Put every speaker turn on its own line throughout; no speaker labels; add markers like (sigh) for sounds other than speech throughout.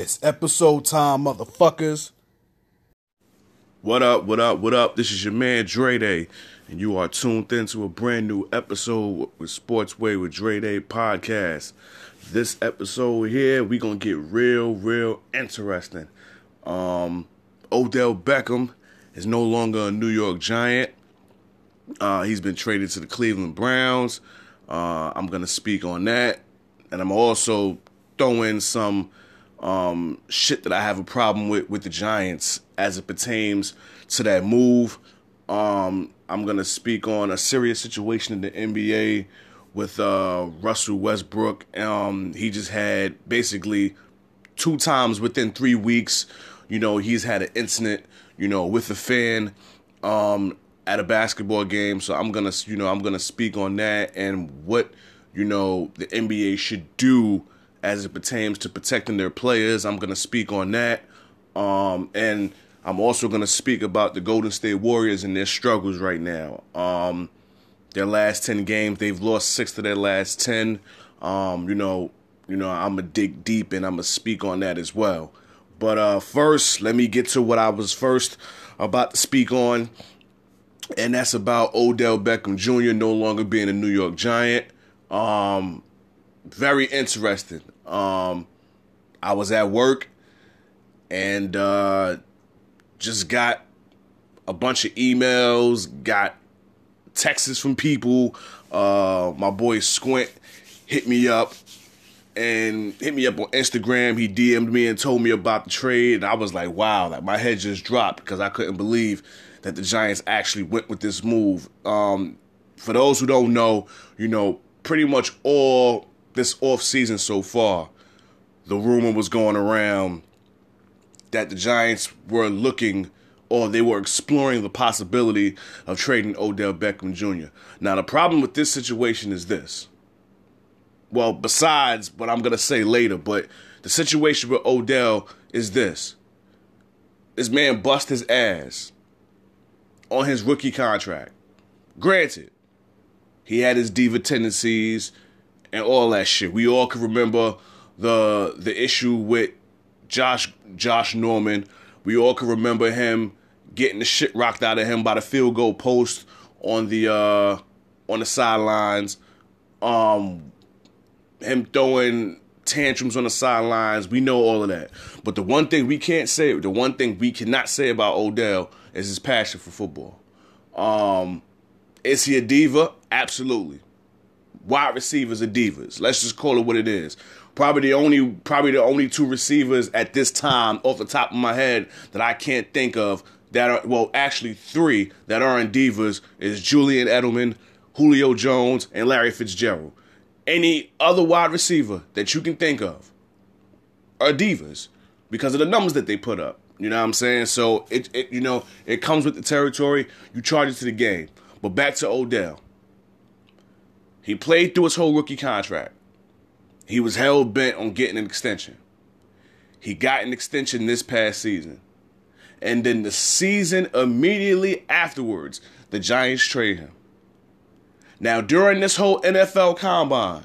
It's episode time, motherfuckers.
What up, what up, what up? This is your man Dre Day, and you are tuned into a brand new episode with Sportsway with Dre Day podcast. This episode here, we gonna get real, real interesting. Um, Odell Beckham is no longer a New York Giant. Uh, he's been traded to the Cleveland Browns. Uh, I'm gonna speak on that, and I'm also throwing some um, shit that I have a problem with with the Giants as it pertains to that move. Um, I'm gonna speak on a serious situation in the NBA with uh, Russell Westbrook. Um, he just had basically two times within three weeks. You know, he's had an incident. You know, with a fan um, at a basketball game. So I'm gonna, you know, I'm gonna speak on that and what you know the NBA should do as it pertains to protecting their players. I'm going to speak on that. Um, and I'm also going to speak about the Golden State Warriors and their struggles right now. Um, their last 10 games, they've lost six of their last 10. Um, you know, you know, I'm going to dig deep and I'm going to speak on that as well. But uh, first, let me get to what I was first about to speak on. And that's about Odell Beckham Jr. no longer being a New York Giant. Um, very interesting. Um, I was at work and uh, just got a bunch of emails, got texts from people. Uh, my boy Squint hit me up and hit me up on Instagram. He DM'd me and told me about the trade. And I was like, wow, like my head just dropped because I couldn't believe that the Giants actually went with this move. Um, for those who don't know, you know, pretty much all this off season so far, the rumor was going around that the Giants were looking or they were exploring the possibility of trading Odell Beckham Jr. Now, the problem with this situation is this. Well, besides what I'm going to say later, but the situation with Odell is this. This man bust his ass on his rookie contract. Granted, he had his diva tendencies, and all that shit. We all can remember the the issue with Josh Josh Norman. We all can remember him getting the shit rocked out of him by the field goal post on the uh on the sidelines. Um him throwing tantrums on the sidelines. We know all of that. But the one thing we can't say, the one thing we cannot say about Odell is his passion for football. Um is he a diva? Absolutely wide receivers are divas. Let's just call it what it is. Probably the only probably the only two receivers at this time off the top of my head that I can't think of that are well actually three that aren't divas is Julian Edelman, Julio Jones, and Larry Fitzgerald. Any other wide receiver that you can think of are divas because of the numbers that they put up. You know what I'm saying? So it, it you know it comes with the territory. You charge it to the game. But back to Odell. He played through his whole rookie contract. He was hell bent on getting an extension. He got an extension this past season. And then the season immediately afterwards, the Giants trade him. Now, during this whole NFL combine,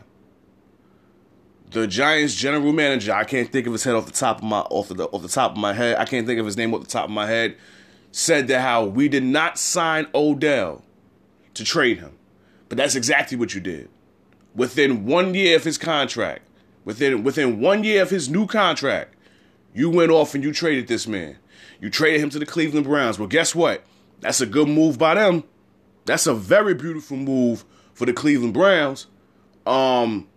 the Giants general manager, I can't think of his head off the top of my off the off the top of my head. I can't think of his name off the top of my head. Said that how we did not sign Odell to trade him. But that's exactly what you did. Within one year of his contract, within within one year of his new contract, you went off and you traded this man. You traded him to the Cleveland Browns. Well, guess what? That's a good move by them. That's a very beautiful move for the Cleveland Browns. Um,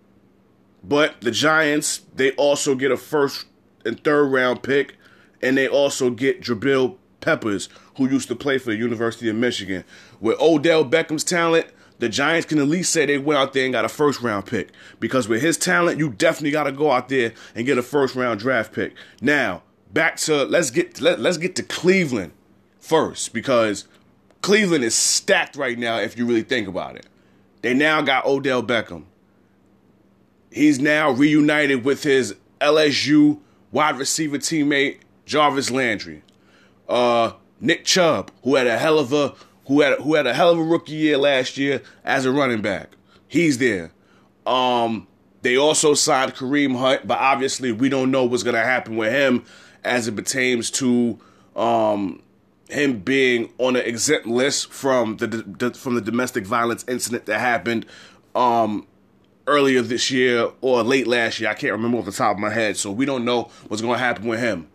but the Giants, they also get a first and third round pick, and they also get Jabril Peppers, who used to play for the University of Michigan. With Odell Beckham's talent, the Giants can at least say they went out there and got a first round pick. Because with his talent, you definitely got to go out there and get a first round draft pick. Now, back to let's get let, let's get to Cleveland first because Cleveland is stacked right now if you really think about it. They now got Odell Beckham. He's now reunited with his LSU wide receiver teammate Jarvis Landry. Uh, Nick Chubb, who had a hell of a who had who had a hell of a rookie year last year as a running back. He's there. Um, they also signed Kareem Hunt, but obviously we don't know what's going to happen with him as it pertains to um, him being on an exempt list from the, the, from the domestic violence incident that happened um, earlier this year or late last year. I can't remember off the top of my head, so we don't know what's going to happen with him.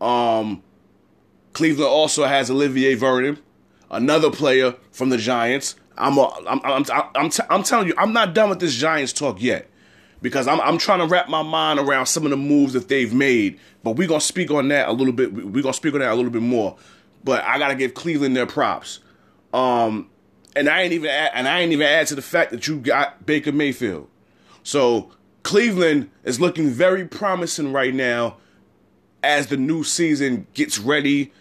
Um, Cleveland also has Olivier Vernon, another player from the Giants. I'm a, I'm I'm I'm, t- I'm telling you, I'm not done with this Giants talk yet because I'm I'm trying to wrap my mind around some of the moves that they've made. But we're gonna speak on that a little bit. We're gonna speak on that a little bit more. But I gotta give Cleveland their props. Um, and I ain't even add, and I ain't even add to the fact that you got Baker Mayfield. So Cleveland is looking very promising right now as the new season gets ready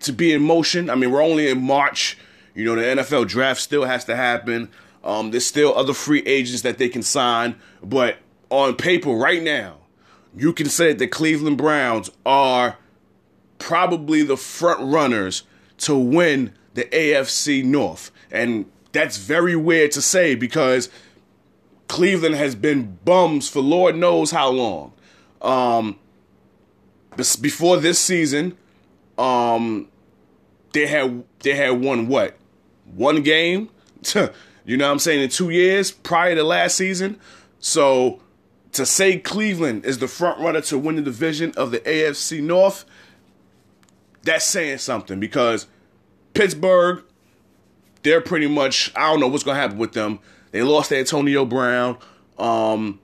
to be in motion. I mean, we're only in March. You know, the NFL draft still has to happen. Um, there's still other free agents that they can sign, but on paper right now, you can say that the Cleveland Browns are probably the front runners to win the AFC North. And that's very weird to say because Cleveland has been bums for Lord knows how long. Um, before this season, um, they had they had won what one game (laughs) You know what I'm saying? In two years prior to last season. So to say Cleveland is the front runner to win the division of the AFC North, that's saying something because Pittsburgh, they're pretty much, I don't know what's to happen with them. They lost Antonio Brown. Um,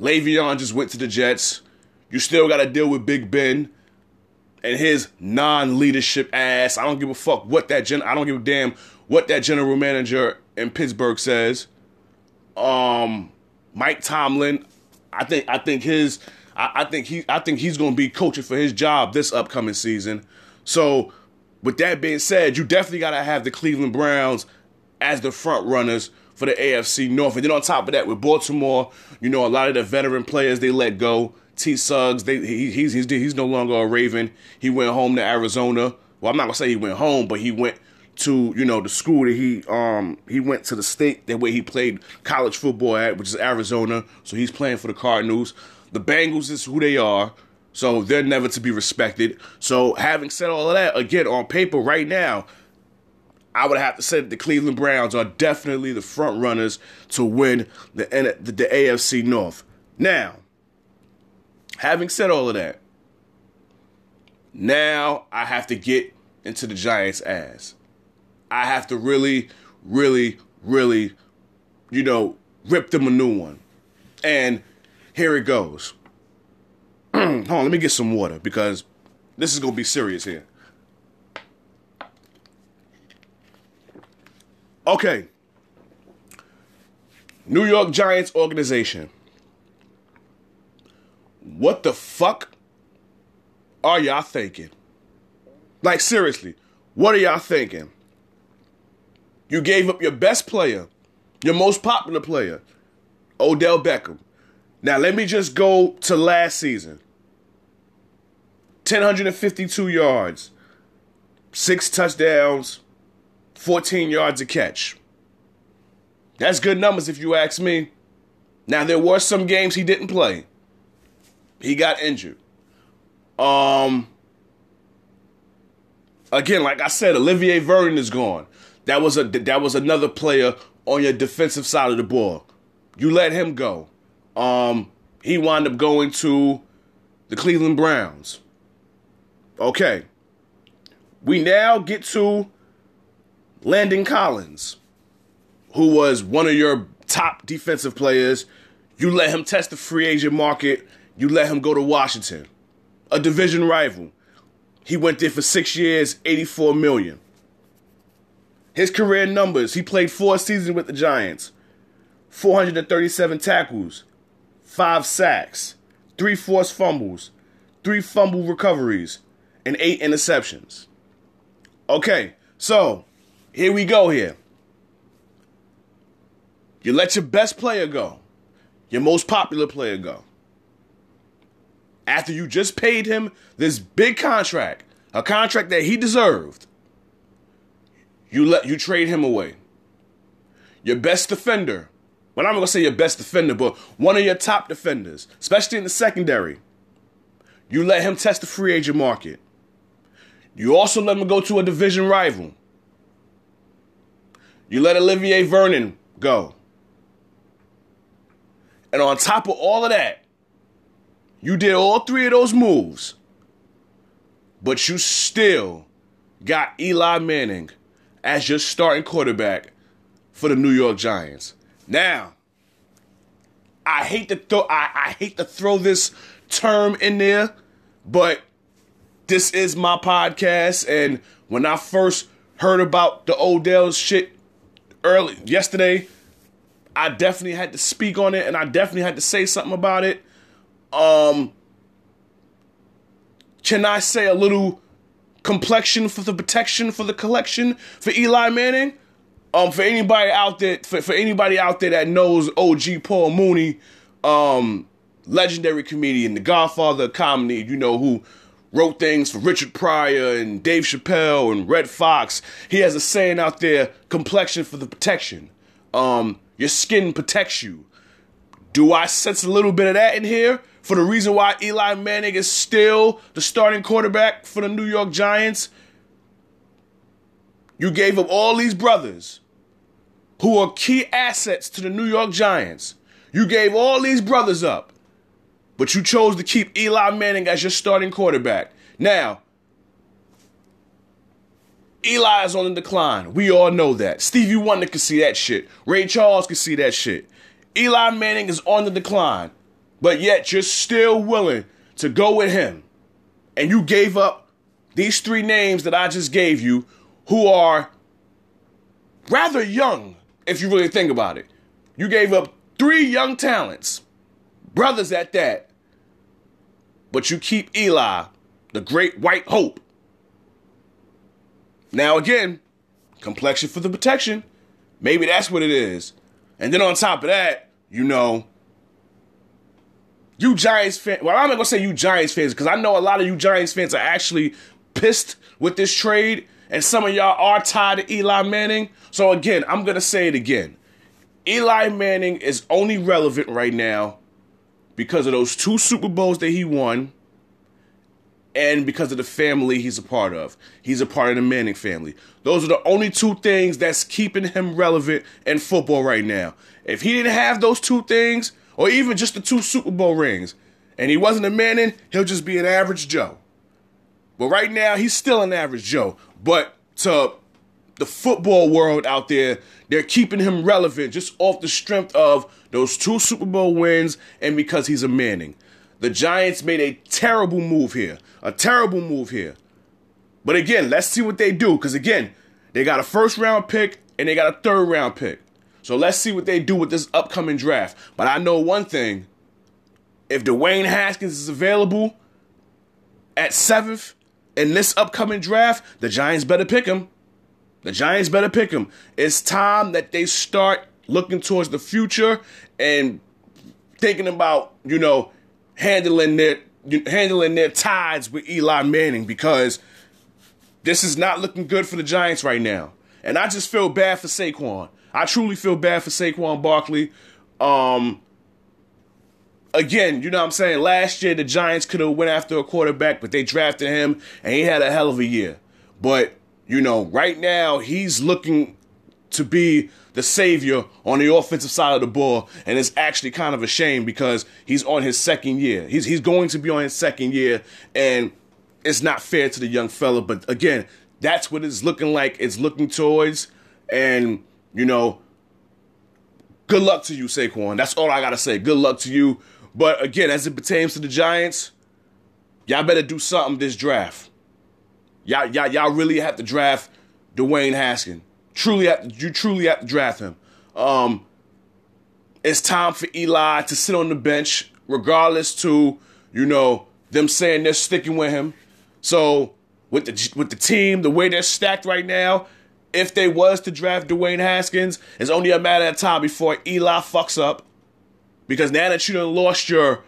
Le'Veon just went to the Jets. You still got to deal with Big Ben and his non-leadership ass. I don't give a fuck what that gen. I don't give a damn what that general manager in Pittsburgh says. Um, Mike Tomlin, I think I think his I, I think he I think he's to be coaching for his job this upcoming season. So, with that being said, you definitely got to have the Cleveland Browns as the front runners for the AFC North. And then on top of that, with Baltimore, you know, a lot of the veteran players they let go. T. Suggs, they he, he's he's he's no longer a Raven. He went home to Arizona. Well, I'm not gonna say he went home, but he went to you know the school that he um he went to the state that where he played college football at, which is Arizona. So he's playing for the Cardinals. The Bengals is who they are, so they're never to be respected. So having said all of that, again on paper right now, I would have to say that the Cleveland Browns are definitely the front runners to win the the, the AFC North. Now, having said all of that, now I have to get into the Giants' ass. I have to really, really, really, you know, rip them a new one. And here it goes. (clears throat) Hold on, let me get some water because this is going to be serious here. Okay. New York Giants organization. What the fuck are y'all thinking? Like, seriously, what are y'all thinking? You gave up your best player, your most popular player, Odell Beckham. Now, let me just go to last season 1,052 yards, six touchdowns, 14 yards a catch. That's good numbers if you ask me. Now, there were some games he didn't play. He got injured. Um, again, like I said, Olivier Vernon is gone. That was a that was another player on your defensive side of the ball. You let him go. Um, he wound up going to the Cleveland Browns. Okay. We now get to Landon Collins, who was one of your top defensive players. You let him test the free agent market. You let him go to Washington, a division rival. He went there for six years, 84 million. His career numbers he played four seasons with the Giants 437 tackles, five sacks, three forced fumbles, three fumble recoveries, and eight interceptions. Okay, so here we go here. You let your best player go, your most popular player go. After you just paid him this big contract, a contract that he deserved, you let you trade him away. Your best defender, but I'm not gonna say your best defender, but one of your top defenders, especially in the secondary. You let him test the free agent market. You also let him go to a division rival. You let Olivier Vernon go. And on top of all of that, you did all three of those moves, but you still got Eli Manning as your starting quarterback for the New York Giants. Now, I hate to throw I, I hate to throw this term in there, but this is my podcast, and when I first heard about the Odell shit early yesterday, I definitely had to speak on it, and I definitely had to say something about it. Um, can I say a little complexion for the protection for the collection for Eli Manning? Um, for anybody out there, for, for anybody out there that knows OG Paul Mooney, um, legendary comedian, the Godfather of comedy, you know who wrote things for Richard Pryor and Dave Chappelle and Redd Foxx. He has a saying out there: complexion for the protection. Um, your skin protects you. Do I sense a little bit of that in here? For the reason why Eli Manning is still the starting quarterback for the New York Giants. You gave up all these brothers who are key assets to the New York Giants. You gave all these brothers up, but you chose to keep Eli Manning as your starting quarterback. Now, Eli is on the decline. We all know that. Stevie Wonder can see that shit. Ray Charles can see that shit. Eli Manning is on the decline, but yet you're still willing to go with him. And you gave up these three names that I just gave you, who are rather young, if you really think about it. You gave up three young talents, brothers at that, but you keep Eli, the great white hope. Now, again, complexion for the protection. Maybe that's what it is. And then on top of that, you know, you Giants fans. Well, I'm not gonna say you Giants fans because I know a lot of you Giants fans are actually pissed with this trade, and some of y'all are tired of Eli Manning. So again, I'm gonna say it again. Eli Manning is only relevant right now because of those two Super Bowls that he won and because of the family he's a part of. He's a part of the Manning family. Those are the only two things that's keeping him relevant in football right now. If he didn't have those two things, or even just the two Super Bowl rings, and he wasn't a Manning, he'll just be an average Joe. But right now, he's still an average Joe. But to the football world out there, they're keeping him relevant just off the strength of those two Super Bowl wins and because he's a Manning. The Giants made a terrible move here. A terrible move here. But again, let's see what they do. Because again, they got a first round pick and they got a third round pick. So let's see what they do with this upcoming draft. But I know one thing. If Dwayne Haskins is available at seventh in this upcoming draft, the Giants better pick him. The Giants better pick him. It's time that they start looking towards the future and thinking about, you know, handling their handling their ties with Eli Manning because this is not looking good for the Giants right now. And I just feel bad for Saquon. I truly feel bad for Saquon Barkley. Um, again, you know what I'm saying? Last year the Giants could have went after a quarterback, but they drafted him and he had a hell of a year. But, you know, right now he's looking to be the savior on the offensive side of the ball, and it's actually kind of a shame because he's on his second year. He's he's going to be on his second year, and it's not fair to the young fella. But again, that's what it's looking like. It's looking towards, and you know, good luck to you, Saquon. That's all I gotta say. Good luck to you. But again, as it pertains to the Giants, y'all better do something this draft. Y'all, y'all, y'all really have to draft Dwayne Haskins. Truly, have to, you truly have to draft him. Um, it's time for Eli to sit on the bench, regardless to you know them saying they're sticking with him. So with the with the team, the way they're stacked right now, if they was to draft Dwayne Haskins, it's only a matter of time before Eli fucks up. Because now that you done lost your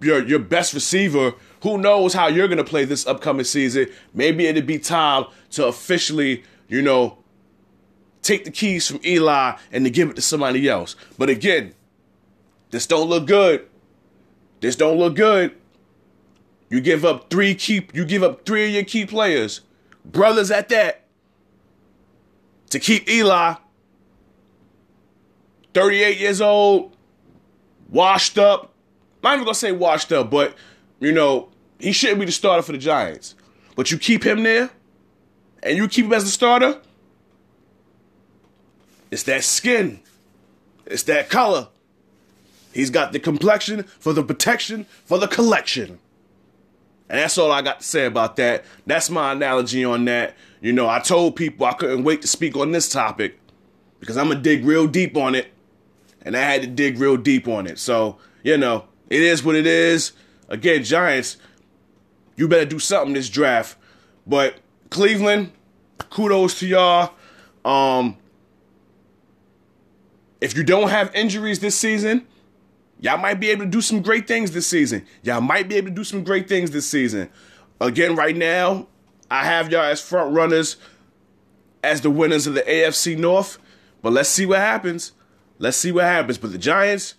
your your best receiver, who knows how you're gonna play this upcoming season? Maybe it'd be time to officially, you know, take the keys from Eli and to give it to somebody else. But again, this don't look good. This don't look good. You give up three key you give up three of your key players, brothers at that, to keep Eli. 38 years old, washed up. I'm not even gonna say washed up, but you know, he shouldn't be the starter for the Giants. But you keep him there, and you keep him as the starter. It's that skin. It's that color. He's got the complexion for the protection for the collection. And that's all I got to say about that. That's my analogy on that. You know, I told people I couldn't wait to speak on this topic because I'm going to dig real deep on it. And I had to dig real deep on it. So, you know, it is what it is. Again, Giants, you better do something this draft. But Cleveland, kudos to y'all. Um, if you don't have injuries this season, y'all might be able to do some great things this season. Y'all might be able to do some great things this season. Again, right now, I have y'all as front runners as the winners of the AFC North. But let's see what happens. Let's see what happens. But the Giants,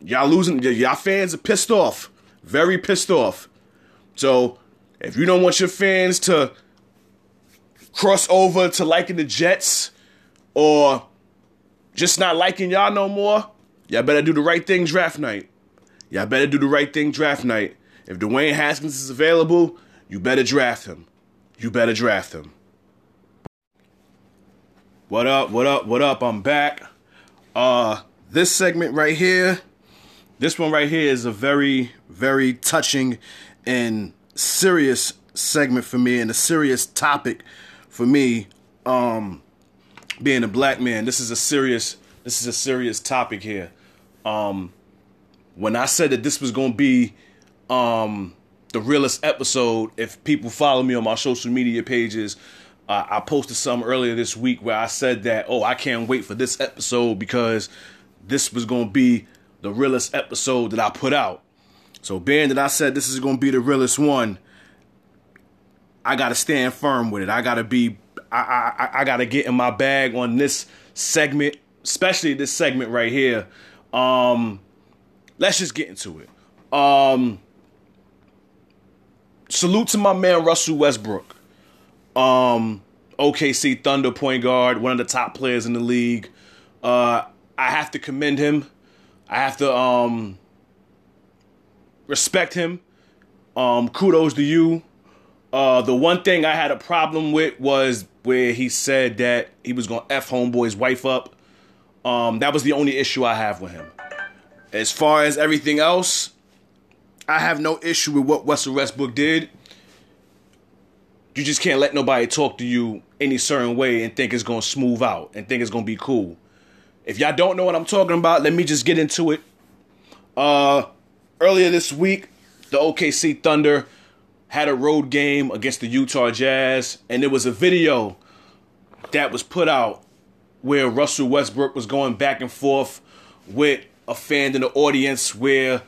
y'all losing, y'all fans are pissed off. Very pissed off. So if you don't want your fans to cross over to liking the Jets or just not liking y'all no more, y'all better do the right thing draft night. Y'all better do the right thing draft night. If Dwayne Haskins is available, you better draft him. You better draft him. What up? What up? What up? I'm back. Uh this segment right here, this one right here is a very very touching and serious segment for me and a serious topic for me um being a black man, this is a serious this is a serious topic here. Um, when I said that this was gonna be um, the realest episode, if people follow me on my social media pages, uh, I posted some earlier this week where I said that oh I can't wait for this episode because this was gonna be the realest episode that I put out. So being that I said this is gonna be the realest one, I gotta stand firm with it. I gotta be I, I, I got to get in my bag on this segment, especially this segment right here. Um, let's just get into it. Um, salute to my man Russell Westbrook. Um, OKC Thunder point guard, one of the top players in the league. Uh, I have to commend him. I have to um, respect him. Um, kudos to you. Uh, the one thing I had a problem with was where he said that he was gonna f homeboy's wife up. Um, that was the only issue I have with him. As far as everything else, I have no issue with what Russell Westbrook did. You just can't let nobody talk to you any certain way and think it's gonna smooth out and think it's gonna be cool. If y'all don't know what I'm talking about, let me just get into it. Uh, earlier this week, the OKC Thunder had a road game against the Utah Jazz, and there was a video that was put out where Russell Westbrook was going back and forth with a fan in the audience where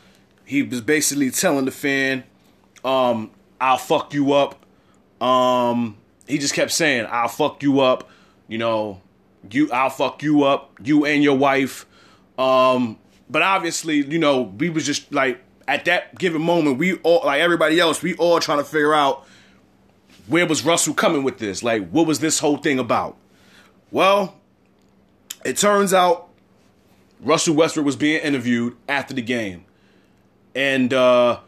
he was basically telling the fan, um, I'll fuck you up. Um, he just kept saying, I'll fuck you up, you know, you I'll fuck you up, you and your wife. Um, but obviously, you know, we was just like at that given moment, we all like everybody else, we all trying to figure out where was Russell coming with this? Like, what was this whole thing about? Well, it turns out Russell Westbrook was being interviewed after the game. And uh,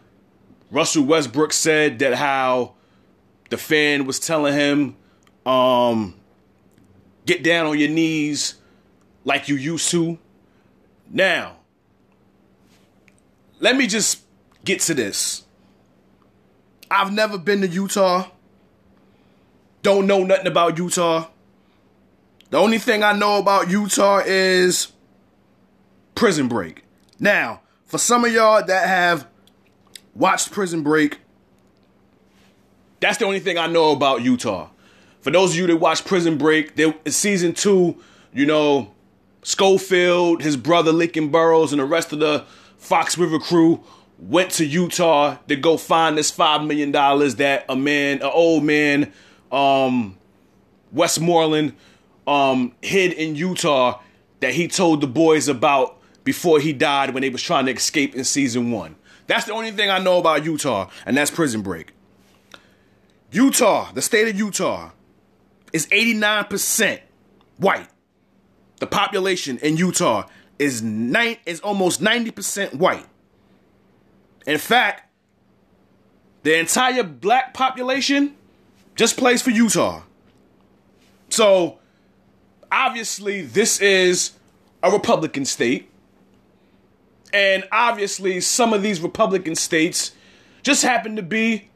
Russell Westbrook said that how the fan was telling him, um, get down on your knees like you used to. Now, let me just get to this. I've never been to Utah. Don't know nothing about Utah. The only thing I know about Utah is Prison Break. Now, for some of y'all that have watched Prison Break, that's the only thing I know about Utah. For those of you that watch Prison Break, there, season two, you know, Scofield, his brother Lincoln Burrows, and the rest of the Fox River crew went to Utah to go find this five million dollars that a man, an old man, um, Westmoreland um, hid in Utah that he told the boys about before he died when they was trying to escape in season one. That's the only thing I know about Utah, and that's Prison Break. Utah, the state of Utah, is 89% white. The population in Utah is nine is almost 90% white. In fact, the entire black population just plays for Utah. So, obviously, this is a Republican state. And obviously, some of these Republican states just happen to be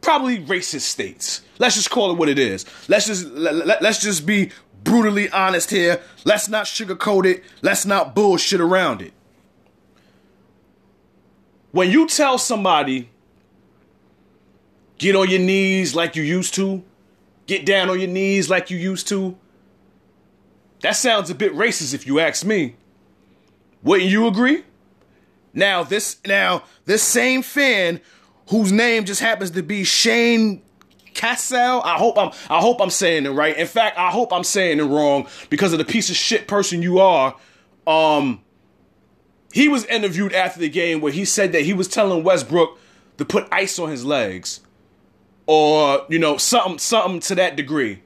probably racist states. Let's just call it what it is. Let's just let, let, let's just be brutally honest here. Let's not sugarcoat it. Let's not bullshit around it. When you tell somebody, get on your knees like you used to, get down on your knees like you used to, that sounds a bit racist if you ask me. Wouldn't you agree? Now this now this same fan whose name just happens to be Shane Cassell. I hope I'm I hope I'm saying it right. In fact, I hope I'm saying it wrong because of the piece of shit person you are. Um he was interviewed after the game where he said that he was telling Westbrook to put ice on his legs or, you know, something something to that degree.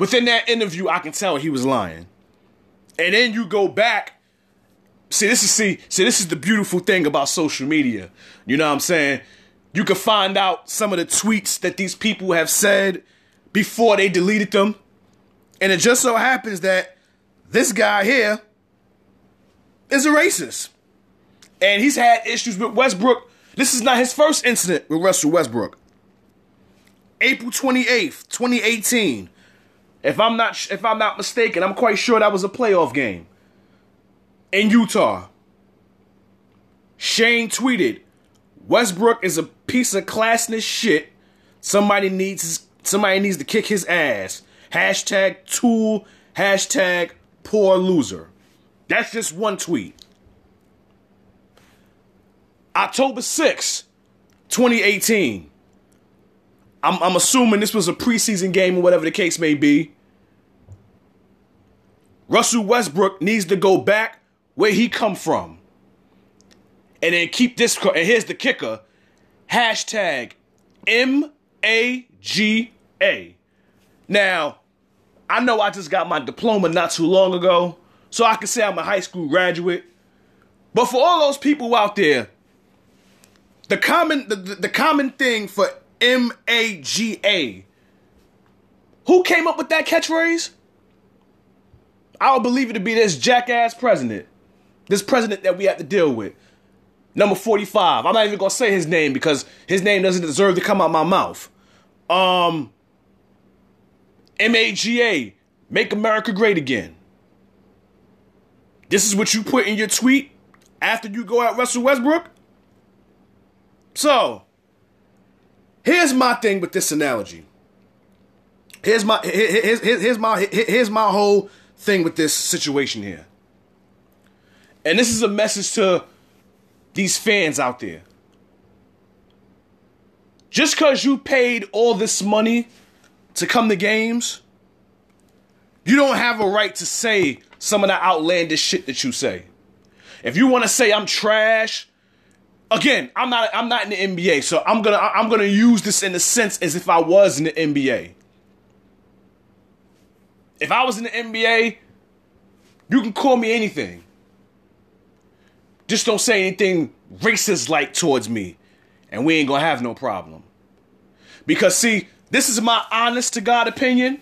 Within that interview, I can tell he was lying. And then you go back see this is see see this is the beautiful thing about social media. You know what I'm saying? You can find out some of the tweets that these people have said before they deleted them. And it just so happens that this guy here is a racist. And he's had issues with Westbrook. This is not his first incident with Russell Westbrook. April 28th, 2018. If I'm not if I'm not mistaken, I'm quite sure that was a playoff game in Utah. Shane tweeted, Westbrook is a piece of classless shit. Somebody needs somebody needs to kick his ass. Hashtag tool. Hashtag poor loser. That's just one tweet. October 6th, 2018. I'm, I'm assuming this was a preseason game or whatever the case may be. Russell Westbrook needs to go back where he come from. And then keep this, and here's the kicker, hashtag M-A-G-A. Now, I know I just got my diploma not too long ago, so I can say I'm a high school graduate. But for all those people out there, the common the, the, the common thing for M-A-G-A, who came up with that catchphrase? I would believe it to be this jackass president. This president that we have to deal with. Number 45. I'm not even gonna say his name because his name doesn't deserve to come out my mouth. Um MAGA, make America great again. This is what you put in your tweet after you go at Russell Westbrook? So, here's my thing with this analogy. Here's my here's, here's my here's my whole thing with this situation here. And this is a message to these fans out there. Just because you paid all this money to come to games, you don't have a right to say some of the outlandish shit that you say. If you want to say I'm trash, again, I'm not I'm not in the NBA, so I'm gonna I'm gonna use this in the sense as if I was in the NBA. If I was in the NBA, you can call me anything. Just don't say anything racist like towards me, and we ain't gonna have no problem. Because see, this is my honest to God opinion,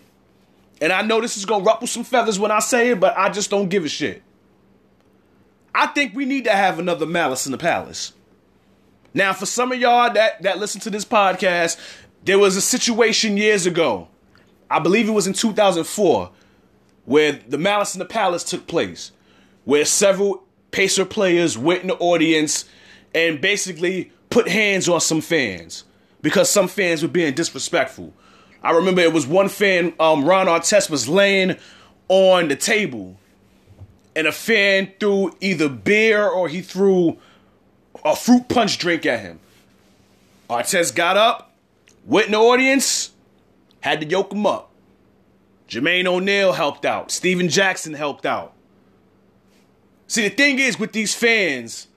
and I know this is gonna ruffle some feathers when I say it, but I just don't give a shit. I think we need to have another malice in the palace. Now, for some of y'all that that listen to this podcast, there was a situation years ago. I believe it was in 2004 where the Malice in the Palace took place, where several Pacer players went in the audience and basically put hands on some fans because some fans were being disrespectful. I remember it was one fan, um, Ron Artest, was laying on the table, and a fan threw either beer or he threw a fruit punch drink at him. Artest got up, went in the audience,
had to yoke him up. Jermaine O'Neal helped out. Stephen Jackson helped out. See, the thing is with these fans,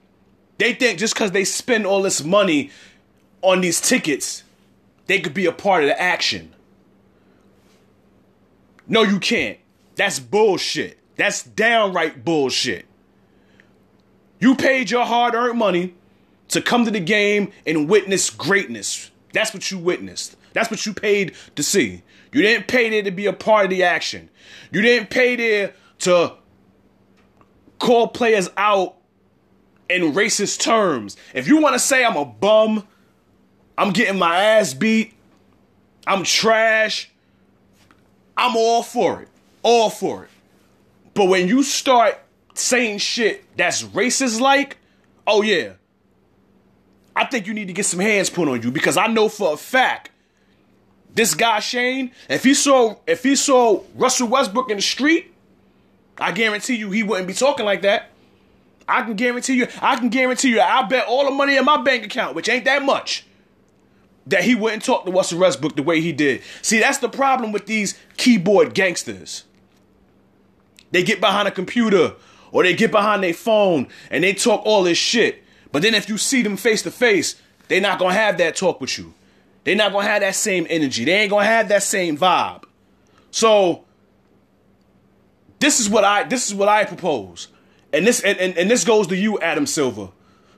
they think just because they spend all this money on these tickets, they could be a part of the action. No, you can't. That's bullshit. That's downright bullshit. You paid your hard earned money to come to the game and witness greatness. That's what you witnessed. That's what you paid to see. You didn't pay there to be a part of the action. You didn't pay there to call players out in racist terms. If you want to say I'm a bum, I'm getting my ass beat, I'm trash, I'm all for it. All for it. But when you start saying shit that's racist like, oh yeah, I think you need to get some hands put on you because I know for a fact this guy Shane, if he saw if he saw Russell Westbrook in the street, I guarantee you he wouldn't be talking like that. I can guarantee you, I can guarantee you, I bet all the money in my bank account, which ain't that much, that he wouldn't talk to Russell Westbrook the way he did. See, that's the problem with these keyboard gangsters. They get behind a computer or they get behind their phone and they talk all this shit. But then if you see them face to face, they're not gonna have that talk with you. They're not gonna have that same energy. They ain't gonna have that same vibe. So this is what I this is what I propose. And this and, and, and this goes to you, Adam Silver,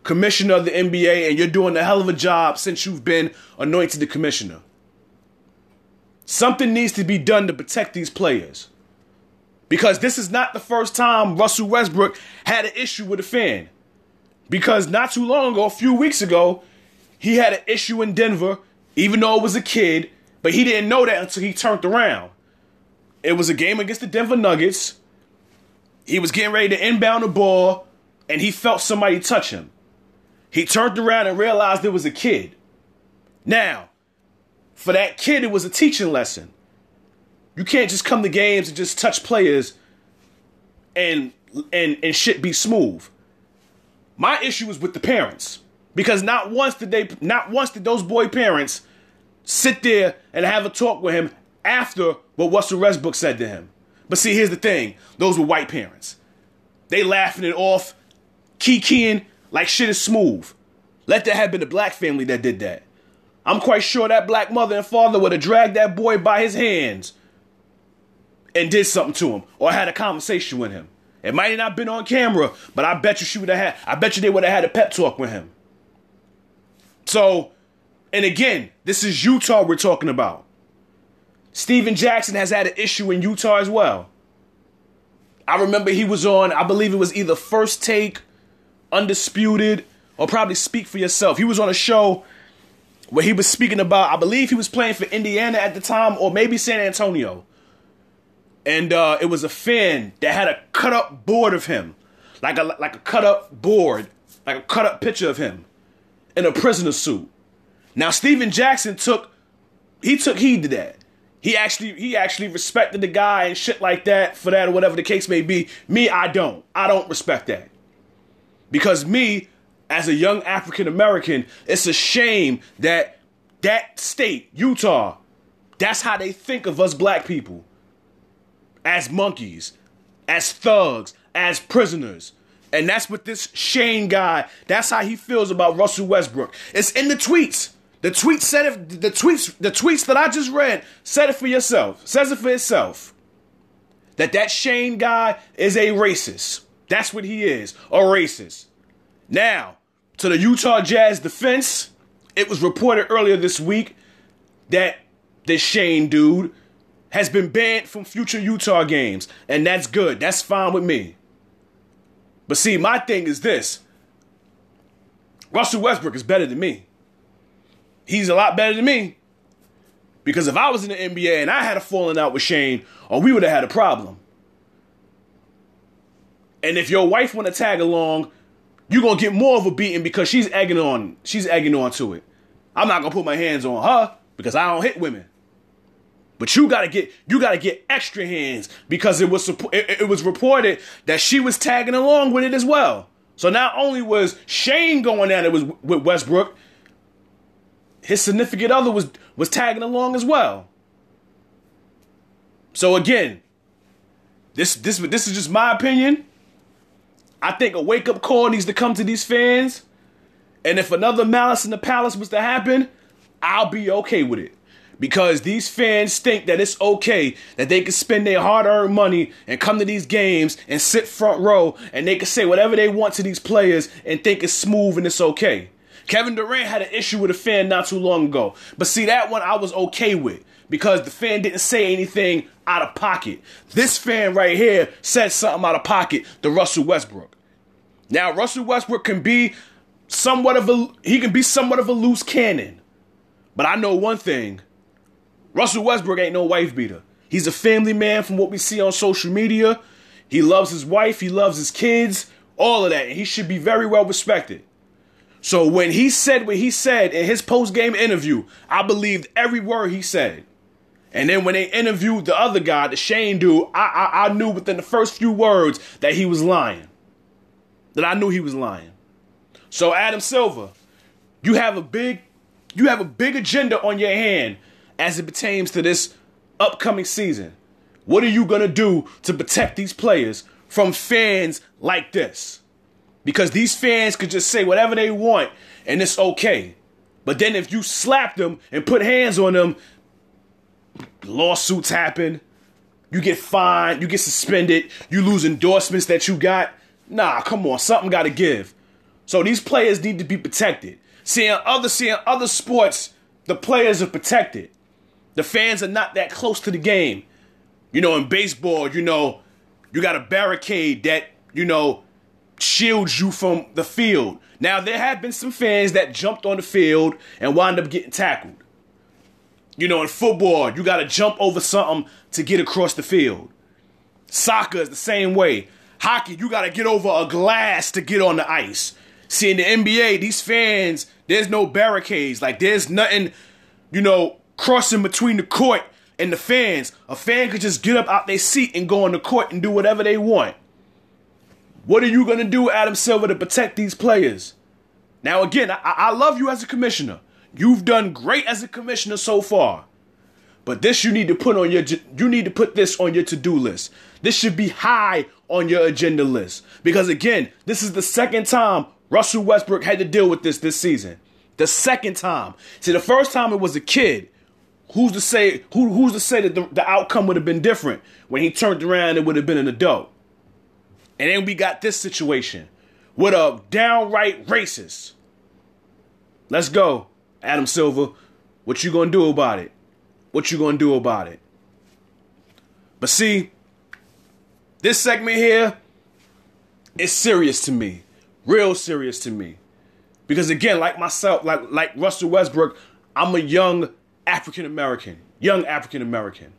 commissioner of the NBA, and you're doing a hell of a job since you've been anointed the commissioner. Something needs to be done to protect these players. Because this is not the first time Russell Westbrook had an issue with a fan. Because not too long ago, a few weeks ago, he had an issue in Denver, even though it was a kid, but he didn't know that until he turned around. It was a game against the Denver Nuggets. He was getting ready to inbound the ball, and he felt somebody touch him. He turned around and realized it was a kid. Now, for that kid, it was a teaching lesson. You can't just come to games and just touch players and and and shit be smooth. My issue is with the parents because not once did they not once did those boy parents sit there and have a talk with him after what Russell Westbrook said to him. But see, here's the thing: those were white parents. They laughing it off, kikiing like shit is smooth. Let that have been a black family that did that. I'm quite sure that black mother and father would have dragged that boy by his hands and did something to him or had a conversation with him. It might have not been on camera, but I bet you she would have had. I bet you they would have had a pep talk with him. So, and again, this is Utah we're talking about. Stephen Jackson has had an issue in Utah as well. I remember he was on, I believe it was either First Take, Undisputed, or probably Speak for Yourself. He was on a show where he was speaking about, I believe he was playing for Indiana at the time, or maybe San Antonio and uh, it was a fan that had a cut up board of him, like a like a cut up board, like a cut up picture of him in a prisoner suit. Now Stephen Jackson took he took heed to that. He actually he actually respected the guy and shit like that for that or whatever the case may be. Me, I don't. I don't respect that. Because me, as a young African American, it's a shame that that state, Utah, that's how they think of us black people as monkeys, as thugs, as prisoners. And that's what this Shane guy, that's how he feels about Russell Westbrook. It's in the tweets. The tweets said it, the tweets, the tweets that I just read said it for yourself. Says it for itself. That that Shane guy is a racist. That's what he is, a racist. Now, to the Utah Jazz defense, it was reported earlier this week that this Shane dude has been banned from future Utah games, and that's good. That's fine with me. But see, my thing is this Russell Westbrook is better than me. He's a lot better than me. Because if I was in the NBA and I had a falling out with Shane, or we would have had a problem. And if your wife want to tag along, you're gonna get more of a beating because she's egging on, she's egging on to it. I'm not gonna put my hands on her because I don't hit women. But you gotta get you gotta get extra hands because it was it, it was reported that she was tagging along with it as well. So not only was Shane going at it with, Westbrook, his significant other was was tagging along as well. So again, this this this is just my opinion. I think a wake up call needs to come to these fans. And if another malice in the palace was to happen, I'll be okay with it. Because these fans think that it's okay that they can spend their hard earned money and come to these games and sit front row and they can say whatever they want to these players and think it's smooth and it's okay. Kevin Durant had an issue with a fan not too long ago. But see, that one I was okay with because the fan didn't say anything out of pocket. This fan right here said something out of pocket to Russell Westbrook. Now, Russell Westbrook can be somewhat of a he can be somewhat of a loose cannon. But I know one thing. Russell Westbrook ain't no wife beater. He's a family man from what we see on social media. He loves his wife, he loves his kids, all of that. And he should be very well respected. So when he said what he said in his post-game interview, I believed every word he said. And then when they interviewed the other guy, the Shane dude, I, I, I knew within the first few words that he was lying. That I knew he was lying. So Adam Silver, you have a big you have a big agenda on your hand as it pertains to this upcoming season. What are you going to do to protect these players from fans like this? Because these fans could just say whatever they want and it's okay. But then if you slap them and put hands on them, lawsuits happen. You get fined, you get suspended, you lose endorsements that you got. Nah, come on, something got to give. So these players need to be protected. Seeing other seeing other sports, the players are protected. The fans are not that close to the game. You know, in baseball, you know, you got a barricade that, you know, shields you from the field. Now there have been some fans that jumped on the field and wound up getting tackled. You know, in football, you got to jump over something to get across the field. Soccer is the same way. Hockey, you got to get over a glass to get on the ice. See, in the NBA, these fans, there's no barricades. Like, there's nothing, you know, crossing between the court and the fans. A fan could just get up out their seat and go on the court and do whatever they want. What are you going to do, Adam Silver, to protect these players? Now, again, I, I love you as a commissioner. You've done great as a commissioner so far. But this you need to put on your you need to put this on your to-do list. This should be high on your agenda list because again, this is the second time Russell Westbrook had to deal with this this season. The second time. See, the first time it was a kid. Who's to say who who's to say that the, the outcome would have been different when he turned around it would have been an adult. And then we got this situation with a downright racist. Let's go. Adam Silver, what you gonna do about it? What you gonna do about it? But see, this segment here is serious to me, real serious to me, because again, like myself, like like Russell Westbrook, I'm a young African American, young African American,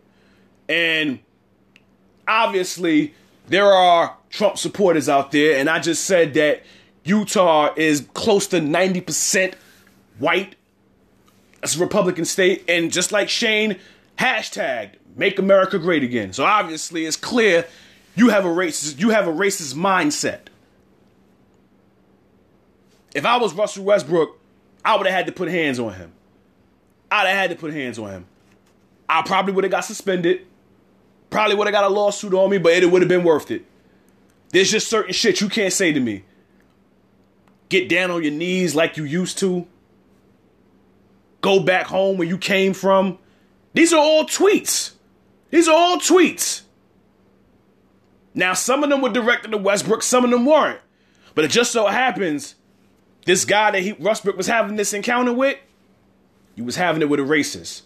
and obviously there are Trump supporters out there, and I just said that Utah is close to 90% white it's a Republican state, and just like Shane hashtag "Make America Great Again." So obviously, it's clear you have a racist you have a racist mindset. If I was Russell Westbrook, I would have had to put hands on him. I'd have had to put hands on him. I probably would have got suspended. Probably would have got a lawsuit on me, but it would have been worth it. There's just certain shit you can't say to me. Get down on your knees like you used to go back home where you came from. These are all tweets. These are all tweets. Now, some of them were directed to Westbrook, some of them weren't. But it just so happens this guy that he Westbrook was having this encounter with, he was having it with a racist.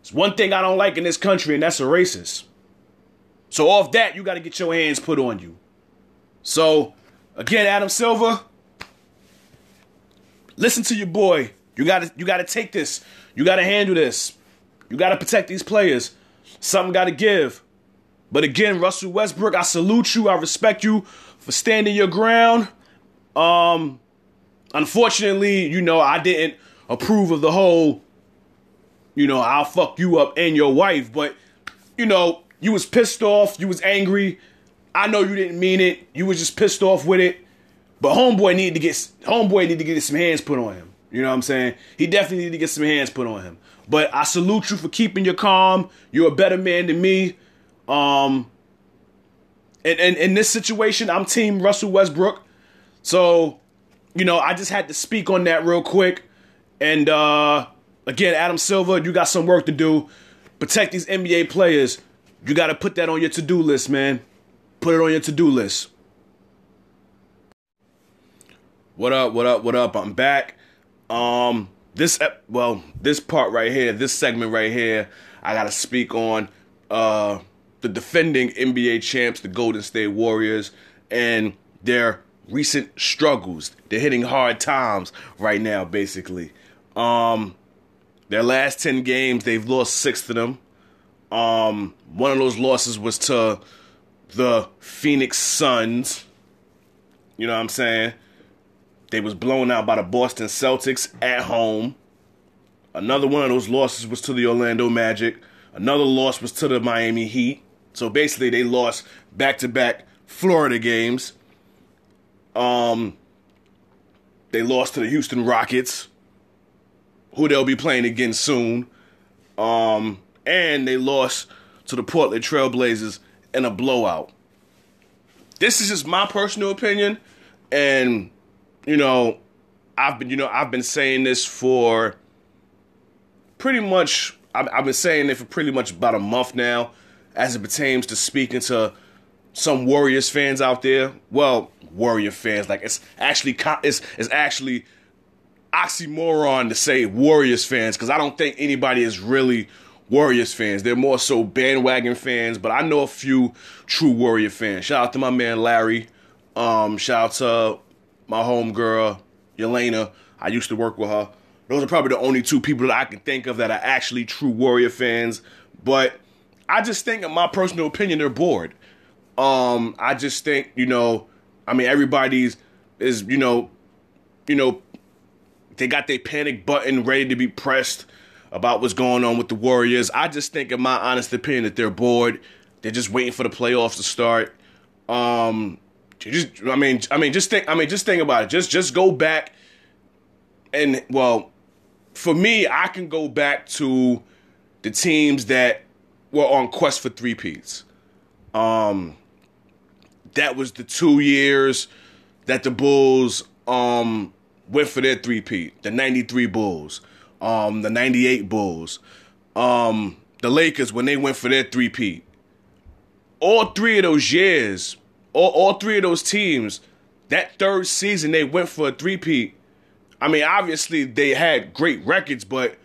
It's one thing I don't like in this country, and that's a racist. So off that, you got to get your hands put on you. So again, Adam Silver, listen to your boy. You gotta you gotta take this. You gotta handle this. You gotta protect these players. Something gotta give. But again, Russell Westbrook, I salute you. I respect you for standing your ground. Um, unfortunately, you know, I didn't approve of the whole, you know, I'll fuck you up and your wife. But, you know, you was pissed off. You was angry. I know you didn't mean it. You was just pissed off with it. But homeboy needed to get homeboy needed to get some hands put on him. You know what I'm saying? He definitely needed to get some hands put on him. But I salute you for keeping your calm. You're a better man than me. Um, and, and in this situation, I'm team Russell Westbrook. So, you know, I just had to speak on that real quick. And uh, again, Adam Silver, you got some work to do. Protect these NBA players. You got to put that on your to do list, man. Put it on your to do list. What up? What up? What up? I'm back. Um, this well, this part right here, this segment right here, I gotta speak on uh the defending NBA champs, the Golden State Warriors, and their recent struggles. They're hitting hard times right now, basically. Um, their last ten games, they've lost six of them. Um, one of those losses was to the Phoenix Suns. You know what I'm saying? They was blown out by the Boston Celtics at home. Another one of those losses was to the Orlando Magic. Another loss was to the Miami Heat. So basically, they lost back-to-back Florida games. Um, they lost to the Houston Rockets, who they'll be playing again soon. Um, and they lost to the Portland Trailblazers in a blowout. This is just my personal opinion, and you know, I've been, you know, I've been saying this for pretty much. I've, I've been saying it for pretty much about a month now, as it pertains to speaking to some Warriors fans out there. Well, Warrior fans, like it's actually it's it's actually oxymoron to say Warriors fans because I don't think anybody is really Warriors fans. They're more so bandwagon fans, but I know a few true Warrior fans. Shout out to my man Larry. Um, shout out to my homegirl, Yelena. I used to work with her. Those are probably the only two people that I can think of that are actually true Warrior fans. But I just think, in my personal opinion, they're bored. Um, I just think, you know, I mean, everybody's is, you know, you know, they got their panic button ready to be pressed about what's going on with the Warriors. I just think, in my honest opinion, that they're bored. They're just waiting for the playoffs to start. Um, just, I mean, I mean, just think. I mean, just think about it. Just, just go back, and well, for me, I can go back to the teams that were on quest for three peats. Um, that was the two years that the Bulls um went for their three peat. The '93 Bulls, um, the '98 Bulls, um, the Lakers when they went for their three peat. All three of those years all, all three of those teams, that third season they went for a three-peat. I mean, obviously they had great records, but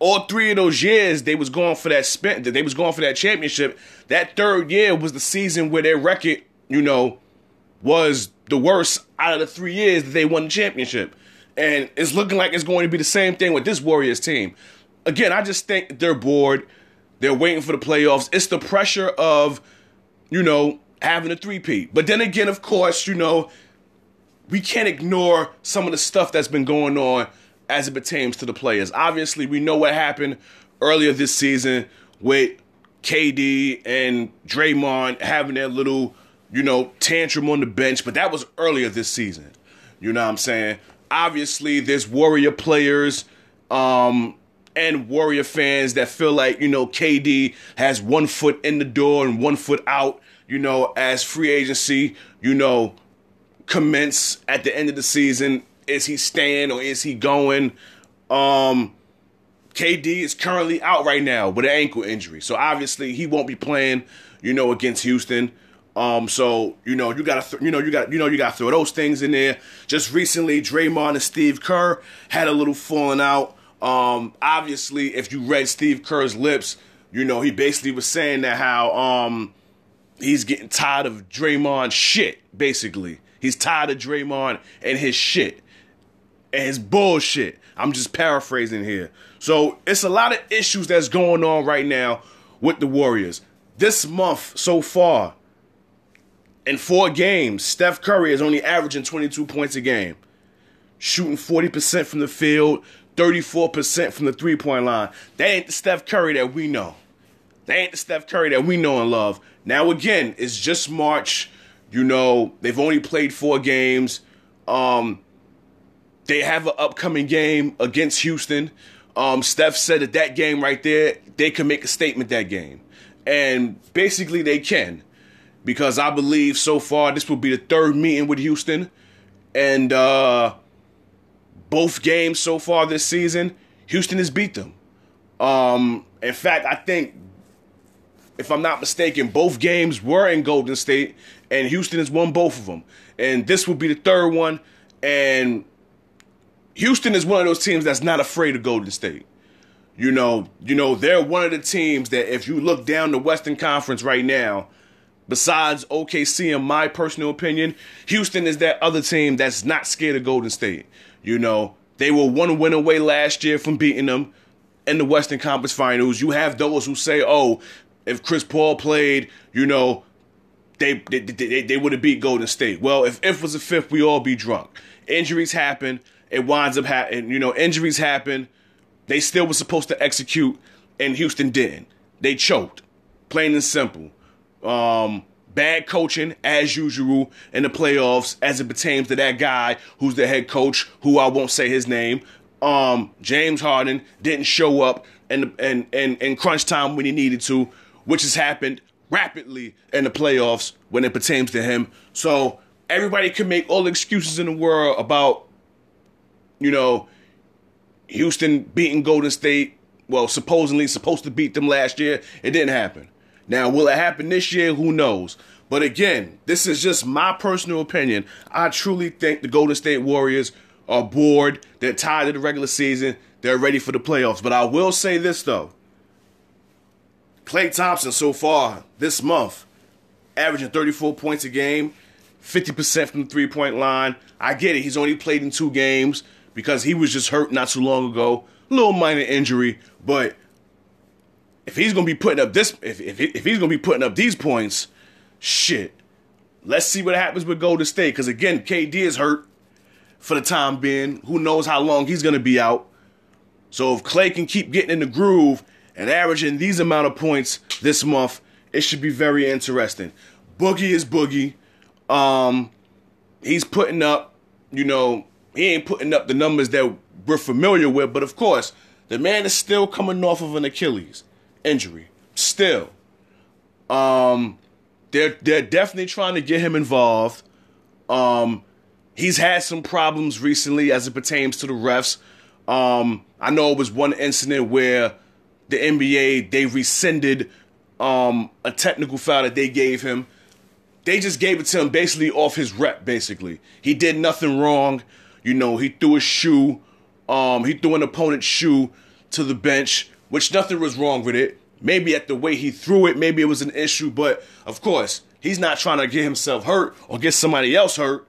all three of those years they was going for that spent that they was going for that championship. That third year was the season where their record, you know, was the worst out of the three years that they won the championship. And it's looking like it's going to be the same thing with this Warriors team. Again, I just think they're bored. They're waiting for the playoffs. It's the pressure of, you know, having a three-peat. But then again, of course, you know, we can't ignore some of the stuff that's been going on as it pertains to the players. Obviously, we know what happened earlier this season with KD and Draymond having their little, you know, tantrum on the bench, but that was earlier this season. You know what I'm saying? Obviously, there's Warrior players um, and Warrior fans that feel like, you know, KD has one foot in the door and one foot out you know, as free agency, you know, commence at the end of the season. Is he staying or is he going? Um, KD is currently out right now with an ankle injury, so obviously he won't be playing. You know, against Houston. Um, so you know you gotta th- you know you got you know you gotta throw those things in there. Just recently, Draymond and Steve Kerr had a little falling out. Um, obviously, if you read Steve Kerr's lips, you know he basically was saying that how um he's getting tired of Draymond shit, basically. He's tired of Draymond and his shit and his bullshit. I'm just paraphrasing here. So it's a lot of issues that's going on right now with the Warriors. This month so far, in four games, Steph Curry is only averaging 22 points a game, shooting 40% from the field, 34% from the three point line. That ain't the Steph Curry that we know. That ain't the Steph Curry that we know and love. Now again, it's just March. You know, they've only played four games. Um, they have an upcoming game against Houston. Um, Steph said that that game right there, they can make a statement that game. And basically, they can. Because I believe so far this will be the third meeting with Houston. And uh, both games so far this season, Houston has beat them. Um, in fact, I think, if I'm not mistaken, both games were in Golden State, and Houston has won both of them. And this will be the third one. And Houston is one of those teams that's not afraid of Golden State. You know, you know, they're one of the teams that if you look down the Western Conference right now, besides OKC in my personal opinion, Houston is that other team that's not scared of Golden State. You know, they were one win away last year from beating them in the Western Conference Finals. You have those who say, "Oh, if Chris Paul played, you know, they they, they, they would have beat Golden State." Well, if if was a fifth, we all be drunk. Injuries happen. It winds up happening. You know, injuries happen. They still were supposed to execute, and Houston didn't. They choked, plain and simple. Um, bad coaching as usual in the playoffs as it pertains to that guy who's the head coach, who I won't say his name. Um, James Harden didn't show up in in, in in crunch time when he needed to, which has happened rapidly in the playoffs when it pertains to him. So everybody can make all the excuses in the world about, you know, Houston beating Golden State. Well, supposedly supposed to beat them last year. It didn't happen. Now, will it happen this year? Who knows? But again, this is just my personal opinion. I truly think the Golden State Warriors are bored. They're tired of the regular season. They're ready for the playoffs. But I will say this, though. Klay Thompson, so far this month, averaging 34 points a game, 50% from the three point line. I get it. He's only played in two games because he was just hurt not too long ago. A little minor injury, but if he's gonna be putting up this, if if, if he's gonna be putting up these points, shit. Let's see what happens with Golden State because again, KD is hurt for the time being. Who knows how long he's gonna be out? So if Klay can keep getting in the groove and averaging these amount of points this month, it should be very interesting. Boogie is Boogie. Um, he's putting up, you know, he ain't putting up the numbers that we're familiar with, but of course, the man is still coming off of an Achilles injury. Still. Um they're they're definitely trying to get him involved. Um he's had some problems recently as it pertains to the refs. Um I know it was one incident where the NBA they rescinded um a technical foul that they gave him. They just gave it to him basically off his rep basically. He did nothing wrong. You know, he threw a shoe. Um, he threw an opponent's shoe to the bench, which nothing was wrong with it. Maybe at the way he threw it, maybe it was an issue, but of course, he's not trying to get himself hurt or get somebody else hurt.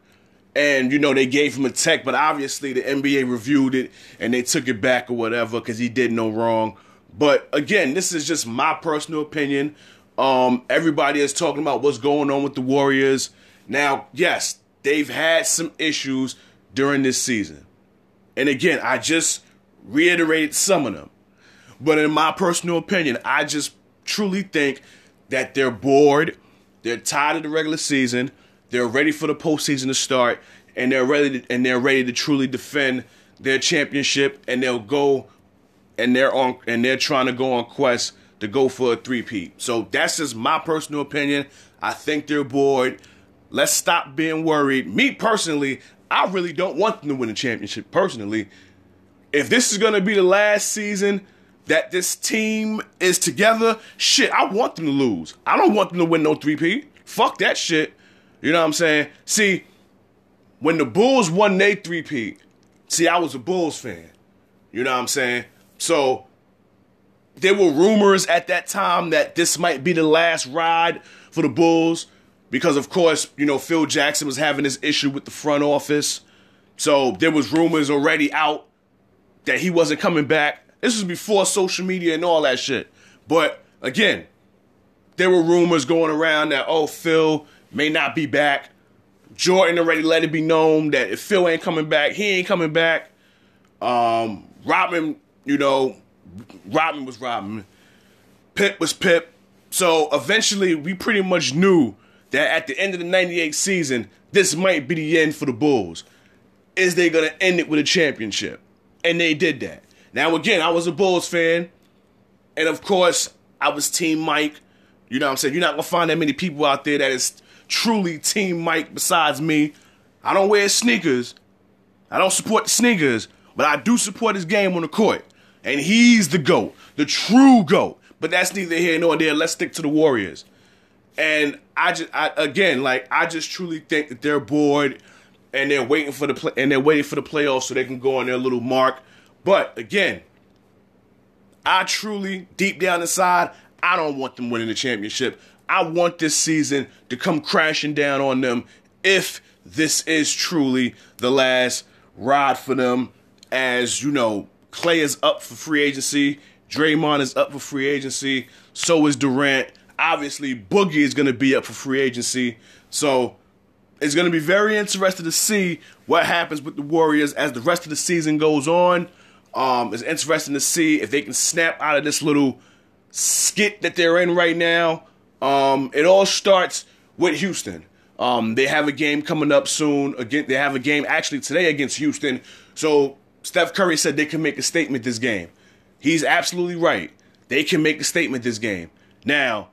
And you know, they gave him a tech, but obviously the NBA reviewed it and they took it back or whatever because he did no wrong. But again, this is just my personal opinion. Um, everybody is talking about what's going on with the Warriors. Now, yes, they've had some issues during this season. And again, I just reiterated some of them. But in my personal opinion, I just truly think that they're bored, they're tired of the regular season, they're ready for the postseason to start, and they're ready to, and they're ready to truly defend their championship and they'll go and they're on and they're trying to go on quest to go for a three-peat. So that's just my personal opinion. I think they're bored. Let's stop being worried. Me personally, I really don't want them to win a championship personally. If this is going to be the last season that this team is together, shit, I want them to lose. I don't want them to win no three-peat. Fuck that shit. You know what I'm saying? See, when the Bulls won their three-peat, see, I was a Bulls fan. You know what I'm saying? So there were rumors at that time that this might be the last ride for the Bulls because of course, you know, Phil Jackson was having this issue with the front office. So there was rumors already out that he wasn't coming back. This was before social media and all that shit. But again, there were rumors going around that oh, Phil may not be back. Jordan already let it be known that if Phil ain't coming back, he ain't coming back. Um, Rodman, you know, Rodman was Rodman. Pip was Pip. So eventually, we pretty much knew that at the end of the 98 season, this might be the end for the Bulls. Is they going to end it with a championship? And they did that. Now, again, I was a Bulls fan. And of course, I was Team Mike You know what I'm saying? You're not gonna find that many people out there that is truly Team Mike besides me. I don't wear sneakers. I don't support the sneakers, but I do support his game on the court. And he's the GOAT, the true GOAT. But that's neither here nor there. Let's stick to the Warriors. And I just, I, again, like I just truly think that they're bored and they're waiting for the play, and they're waiting for the playoffs so they can go on their little mark. But again, I truly, deep down inside, I don't want them winning the championship. I want this season to come crashing down on them if this is truly the last ride for them. As you know, Klay is up for free agency, Draymond is up for free agency, so is Durant. Obviously, Boogie is going to be up for free agency. So it's going to be very interesting to see what happens with the Warriors as the rest of the season goes on. Um, it's interesting to see if they can snap out of this little skit that they're in right now. Um, it all starts with Houston. Um, they have a game coming up soon. Again, they have a game actually today against Houston. So Steph Curry said they can make a statement this game. He's absolutely right. They can make a statement this game. Now,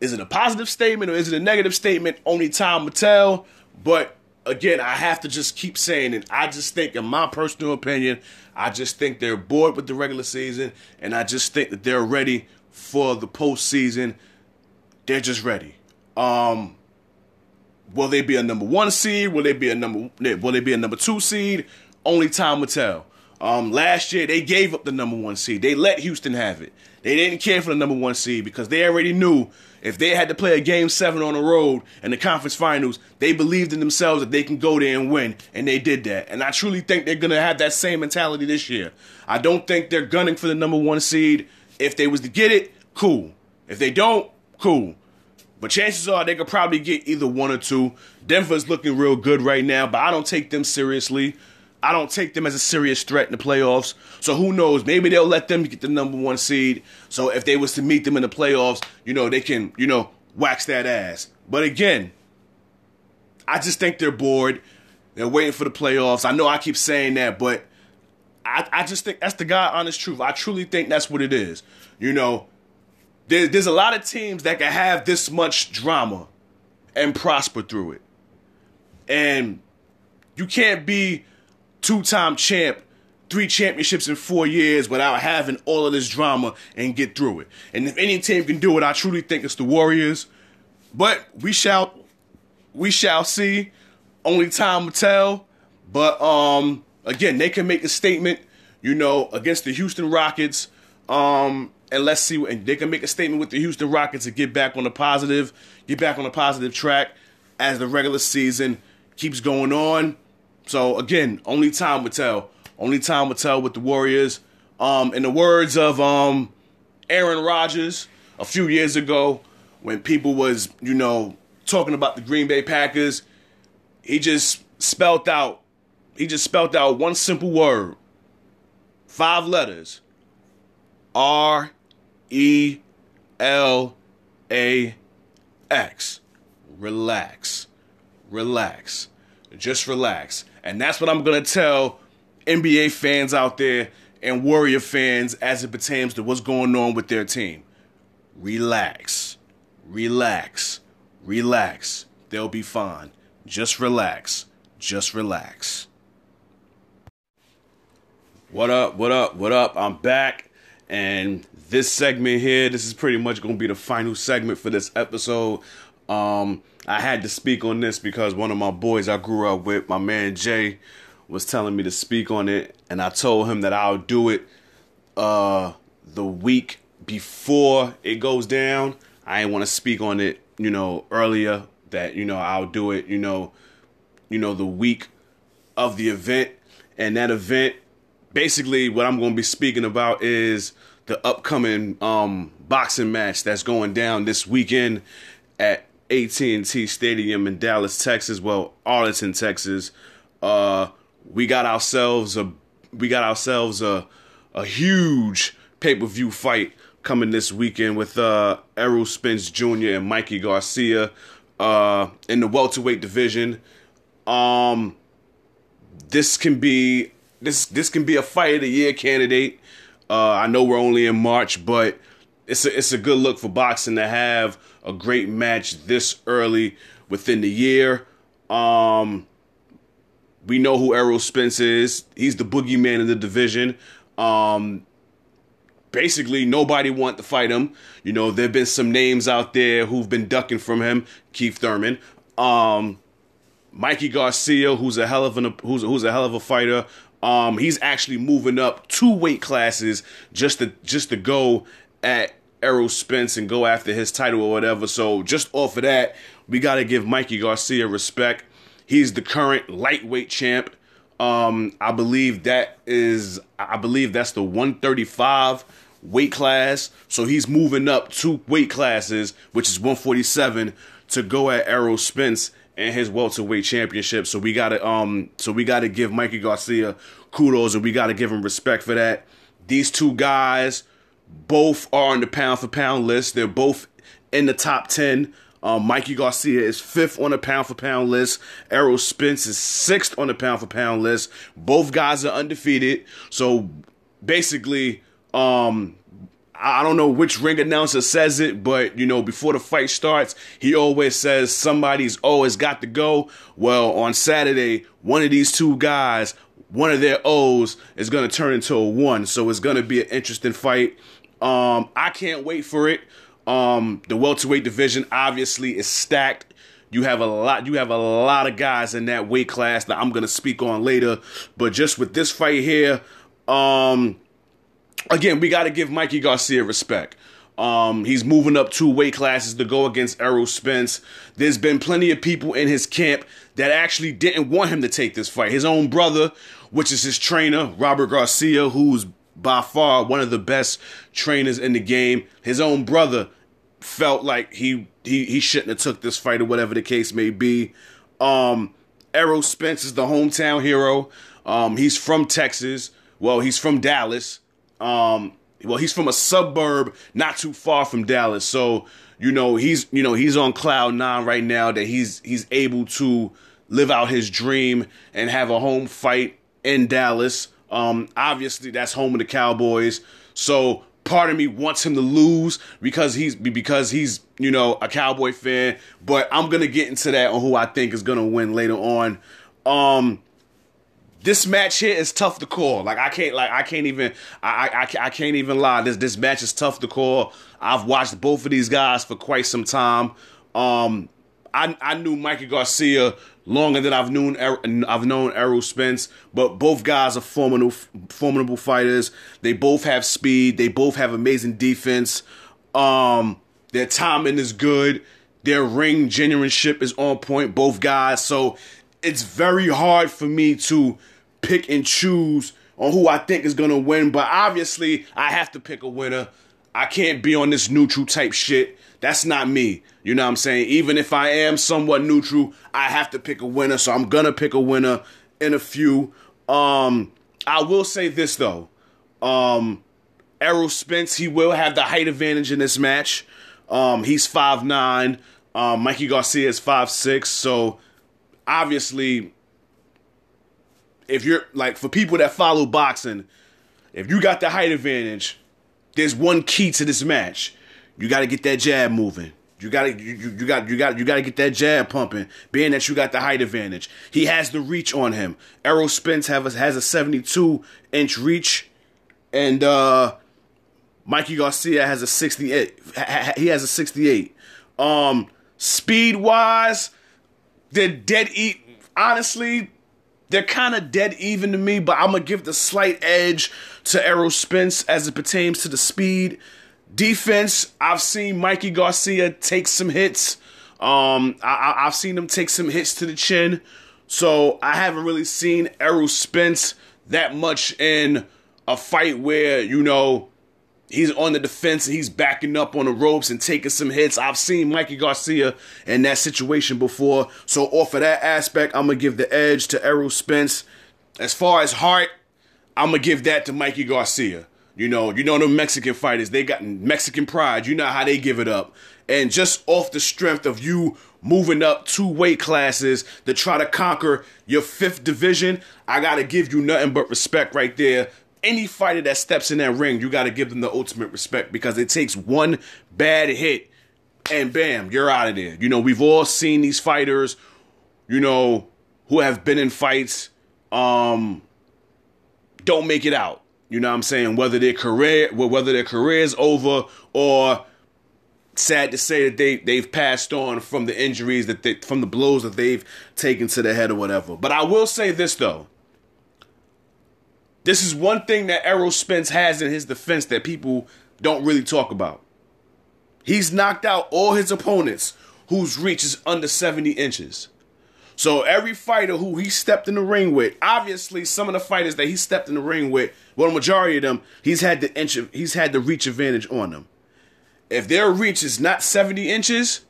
is it a positive statement or is it a negative statement? Only time will tell. But again, I have to just keep saying it. I just think, in my personal opinion, I just think they're bored with the regular season, and I just think that they're ready for the postseason. They're just ready. Um, will they be a number one seed? Will they be a number? Will they be a number two seed? Only time will tell. Um, last year they gave up the number one seed. They let Houston have it. They didn't care for the number one seed because they already knew if they had to play a game seven on the road in the conference finals, they believed in themselves that they can go there and win, and they did that. And I truly think they're gonna have that same mentality this year. I don't think they're gunning for the number one seed. If they was to get it, cool. If they don't, cool. But chances are they could probably get either one or two. Denver's looking real good right now, but I don't take them seriously. I don't take them as a serious threat in the playoffs. So who knows? Maybe they'll let them get the number one seed. So if they was to meet them in the playoffs, you know, they can, you know, wax that ass. But again, I just think they're bored. They're waiting for the playoffs. I know I keep saying that, but I, I just think that's the God honest truth. I truly think that's what it is. You know, there, there's a lot of teams that can have this much drama and prosper through it. And you can't be two time champ, three championships in four years without having all of this drama and get through it. And if any team can do it, I truly think it's the Warriors. But we shall we shall see. Only time will tell. But um again, they can make a statement, you know, against the Houston Rockets. Um and let's see and they can make a statement with the Houston Rockets to get back on the positive, get back on the positive track as the regular season keeps going on. So again, only time will tell. Only time will tell with the Warriors. Um, in the words of um, Aaron Rodgers a few years ago, when people was you know talking about the Green Bay Packers, he just spelt out. He just spelt out one simple word, five letters. R E L A X. Relax. Relax. Just relax. And that's what I'm going to tell NBA fans out there and Warrior fans as it pertains to what's going on with their team. Relax. Relax. Relax. They'll be fine. Just relax. Just relax. What up? What up? What up? I'm back. And this segment here, this is pretty much going to be the final segment for this episode. Um, I had to speak on this because one of my boys I grew up with, my man Jay, was telling me to speak on it, and I told him that I'll do it uh, the week before it goes down. I didn't want to speak on it, you know, earlier. That you know I'll do it, you know, you know the week of the event, and that event, basically, what I'm going to be speaking about is the upcoming um, boxing match that's going down this weekend at AT&T Stadium in Dallas, Texas. Well, Arlington, Texas. Uh, we got ourselves a we got ourselves a a huge pay per view fight coming this weekend with uh, Errol Spence Jr. and Mikey Garcia uh, in the welterweight division. Um, this can be this this can be a fight of the year candidate. Uh, I know we're only in March, but
it's a it's a good look for boxing to have a great match this early within the year. Um, we know who Errol Spence is. He's the boogeyman in the division. Um, basically, nobody want to fight him. You know, there've been some names out there who've been ducking from him. Keith Thurman, um, Mikey Garcia, who's a hell of an who's who's a hell of a fighter. Um, he's actually moving up two weight classes just to just to go at Errol Spence and go after his title or whatever. So just off of that, we got to give Mikey Garcia respect. He's the current lightweight champ. Um, I believe that is, I believe that's the 135 weight class. So he's moving up two weight classes, which is 147, to go at Errol Spence and his welterweight championship. So we gotta, um, so we gotta give Mikey Garcia kudos and we gotta give him respect for that. These two guys both are on the pound for pound list. They're both in the top 10 um, Mikey Garcia is fifth on the pound for pound list. Errol Spence is sixth on the pound for pound list. Both guys are undefeated. So basically, um, I don't know which ring announcer says it, but you know, before the fight starts, he always says somebody's always got to go. Well, on Saturday, one of these two guys, one of their O's is going to turn into a one. So it's going to be an interesting fight. Um, I can't wait for it. Um, the welterweight division obviously is stacked. You have a lot. You have a lot of guys in that weight class that I'm gonna speak on later. But just with this fight here, um, again, we got to give Mikey Garcia respect. Um, he's moving up two weight classes to go against Errol Spence. There's been plenty of people in his camp that actually didn't want him to take this fight. His own brother, which is his trainer, Robert Garcia, who's by far one of the best trainers in the game. His own brother felt like he he he shouldn't have took this fight or whatever the case may be. Um, Errol Spence is the hometown hero. Um, he's from Texas. Well, he's from Dallas. Um, well, he's from a suburb not too far from Dallas. So, you know, he's you know, he's on cloud nine right now that he's he's able to live out his dream and have a home fight in Dallas. Um, obviously, that's home of the Cowboys. So part of me wants him to lose because he's because he's you know a Cowboy fan. But I'm gonna get into that on who I think is gonna win later on. Um, this match here is tough to call. Like I can't like I can't even I, I I can't even lie. This this match is tough to call. I've watched both of these guys for quite some time. Um, I I knew Mikey Garcia longer than I've known I've known Errol Spence, but both guys are formidable formidable fighters. They both have speed. They both have amazing defense. Um, their timing is good. Their ring generalship is on point. Both guys, so it's very hard for me to pick and choose on who I think is gonna win. But obviously, I have to pick a winner. I can't be on this neutral type shit. That's not me. You know what I'm saying? Even if I am somewhat neutral, I have to pick a winner. So I'm gonna pick a winner in a few. Um, I will say this though. Um, Errol Spence, he will have the height advantage in this match. Um, he's five nine. Um, Mikey Garcia is five six. So obviously, if you're like for people that follow boxing, if you got the height advantage, there's one key to this match. You got to get that jab moving. You gotta you, you got you got you gotta get that jab pumping, being that you got the height advantage. He has the reach on him. Errol Spence have a, has a 72 inch reach, and uh Mikey Garcia has a 68. He has a 68. Um, speed wise, they're dead eat. Honestly, they're kind of dead even to me, but I'm gonna give the slight edge to Errol Spence as it pertains to the speed. Defense, I've seen Mikey Garcia take some hits. Um, I, have seen him take some hits to the chin. So I haven't really seen Errol Spence that much in a fight where, you know, he's on the defense and he's backing up on the ropes and taking some hits. I've seen Mikey Garcia in that situation before. So off of that aspect, I'm gonna give the edge to Errol Spence. As far as heart, I'm gonna give that to Mikey Garcia. You know, you know the Mexican fighters, they got Mexican pride. You know how they give it up. And just off the strength of you moving up two weight classes to try to conquer your fifth division, I gotta give you nothing but respect right there.
Any fighter that steps in that ring, you got to give them the ultimate respect because it takes one bad hit and bam, you're out of there. You know, we've all seen these fighters, you know, who have been in fights, um, don't make it out. You know what I'm saying? Whether their career, whether their career is over or sad to say that they they've passed on from the injuries that they from the blows that they've taken to the head or whatever. But I will say this though. This is one thing that Errol Spence has in his defense that people don't really talk about. He's knocked out all his opponents whose reach is under 70 inches. So every fighter who he stepped in the ring with, obviously some of the fighters that he stepped in the ring with, well, the majority of them, he's had the inch, he's had the reach advantage on them. If their reach is not 70 inches,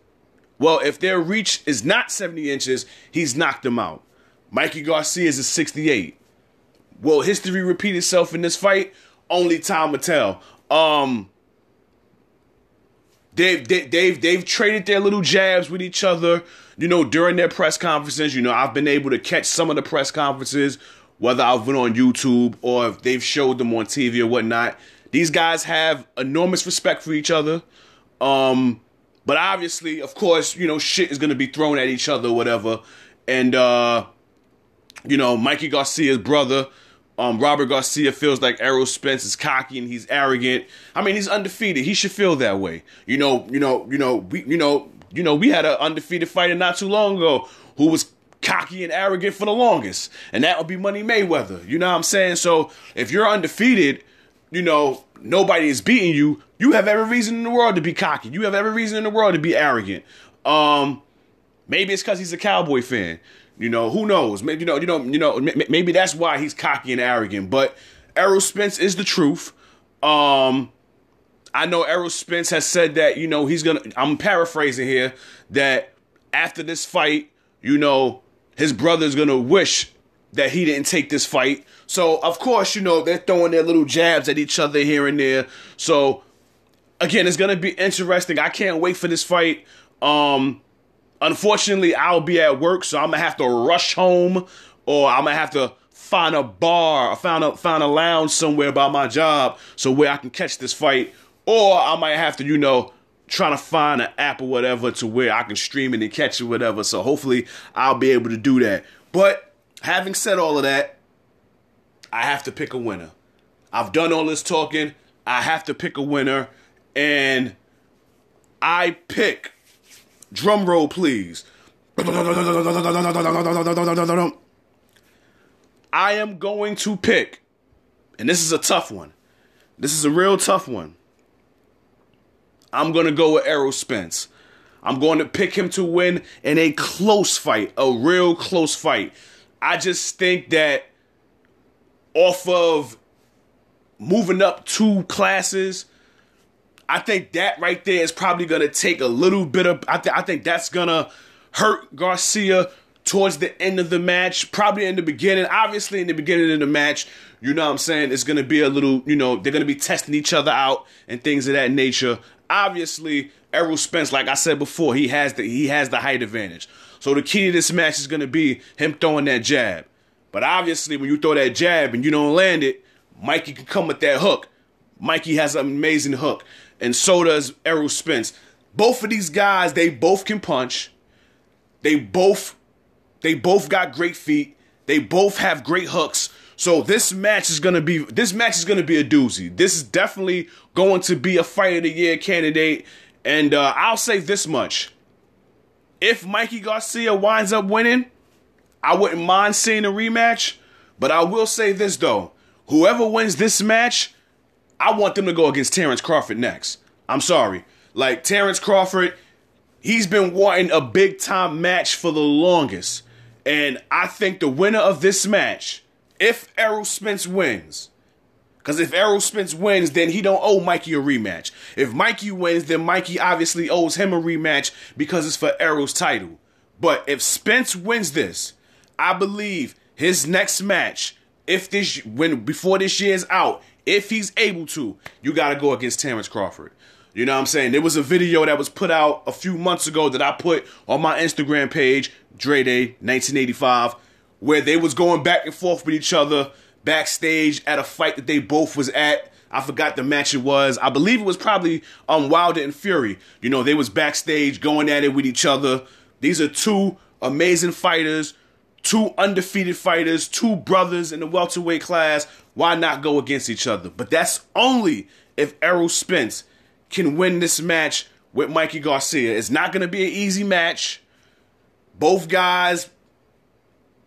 well, if their reach is not 70 inches, he's knocked them out. Mikey Garcia is a 68. Will history repeat itself in this fight? Only time will tell. Um, they've they, they've they've traded their little jabs with each other. You know, during their press conferences. You know, I've been able to catch some of the press conferences, whether I've been on YouTube or if they've showed them on TV or whatnot. These guys have enormous respect for each other. Um, but obviously, of course, you know, shit is gonna be thrown at each other whatever. And uh, you know, Mikey Garcia's brother um, Robert Garcia feels like Errol Spence is cocky and he's arrogant. I mean, he's undefeated. He should feel that way. You know, you know, you know, we, you know, you know, we had an undefeated fighter not too long ago who was cocky and arrogant for the longest, and that would be Money Mayweather. You know what I'm saying? So if you're undefeated, you know, nobody is beating you. You have every reason in the world to be cocky. You have every reason in the world to be arrogant. Um, maybe it's because he's a Cowboy fan. You know, who knows? Maybe you know, you know, you know, maybe that's why he's cocky and arrogant. But Errol Spence is the truth. Um, I know Errol Spence has said that you know he's gonna. I'm paraphrasing here that after this fight, you know, his brother's gonna wish that he didn't take this fight. So of course, you know, they're throwing their little jabs at each other here and there. So again, it's gonna be interesting. I can't wait for this fight. Um, Unfortunately, I'll be at work, so I'm gonna have to rush home, or I'm gonna have to find a bar, or find a find a lounge somewhere by my job, so where I can catch this fight, or I might have to, you know, trying to find an app or whatever to where I can stream it and catch it, whatever. So hopefully, I'll be able to do that. But having said all of that, I have to pick a winner. I've done all this talking. I have to pick a winner, and I pick Drum roll, please. I am going to pick, and this is a tough one. This is a real tough one. I'm going to go with Errol Spence. I'm going to pick him to win in a close fight, a real close fight. I just think that off of moving up two classes, I think that right there is probably going to take a little bit of. I, th- I think that's going to hurt Garcia towards the end of the match. Probably in the beginning. Obviously, in the beginning of the match, you know what I'm saying? It's going to be a little, you know, they're going to be testing each other out and things of that nature. Obviously, Errol Spence, like I said before, he has the he has the height advantage. So the key to this match is going to be him throwing that jab. But obviously, when you throw that jab and you don't land it, Mikey can come with that hook. Mikey has an amazing hook and so does Errol Spence. Both of these guys, they both can punch. They both they both got great feet. They both have great hooks. So this match is gonna be this match is gonna be a doozy. This is definitely going to be a fight of the year candidate. And uh, I'll say this much: if Mikey Garcia winds up winning, I wouldn't mind seeing a rematch. But I will say this though: whoever wins this match, I want them to go against Terrence Crawford next. I'm sorry. Like Terrence Crawford, he's been wanting a big time match for the longest. And I think the winner of this match, if Errol Spence wins, because if Errol Spence wins, then he don't owe Mikey a rematch. If Mikey wins, then Mikey obviously owes him a rematch because it's for Errol's title. But if Spence wins this, I believe his next match, if this when before this year's out, if he's able to, you got to go against Terrence Crawford. You know what I'm saying? There was a video that was put out a few months ago that I put on my Instagram page, Dre Day 1985, where they was going back and forth with each other. backstage at a fight that they both was at. I forgot the match it was. I believe it was probably um Wilder and Fury. You know, they was backstage going at it with each other. These are two amazing fighters, two undefeated fighters, two brothers in the welterweight class. Why not go against each other? But that's only if Errol Spence can win this match with Mikey Garcia. It's not going to be an easy match. Both guys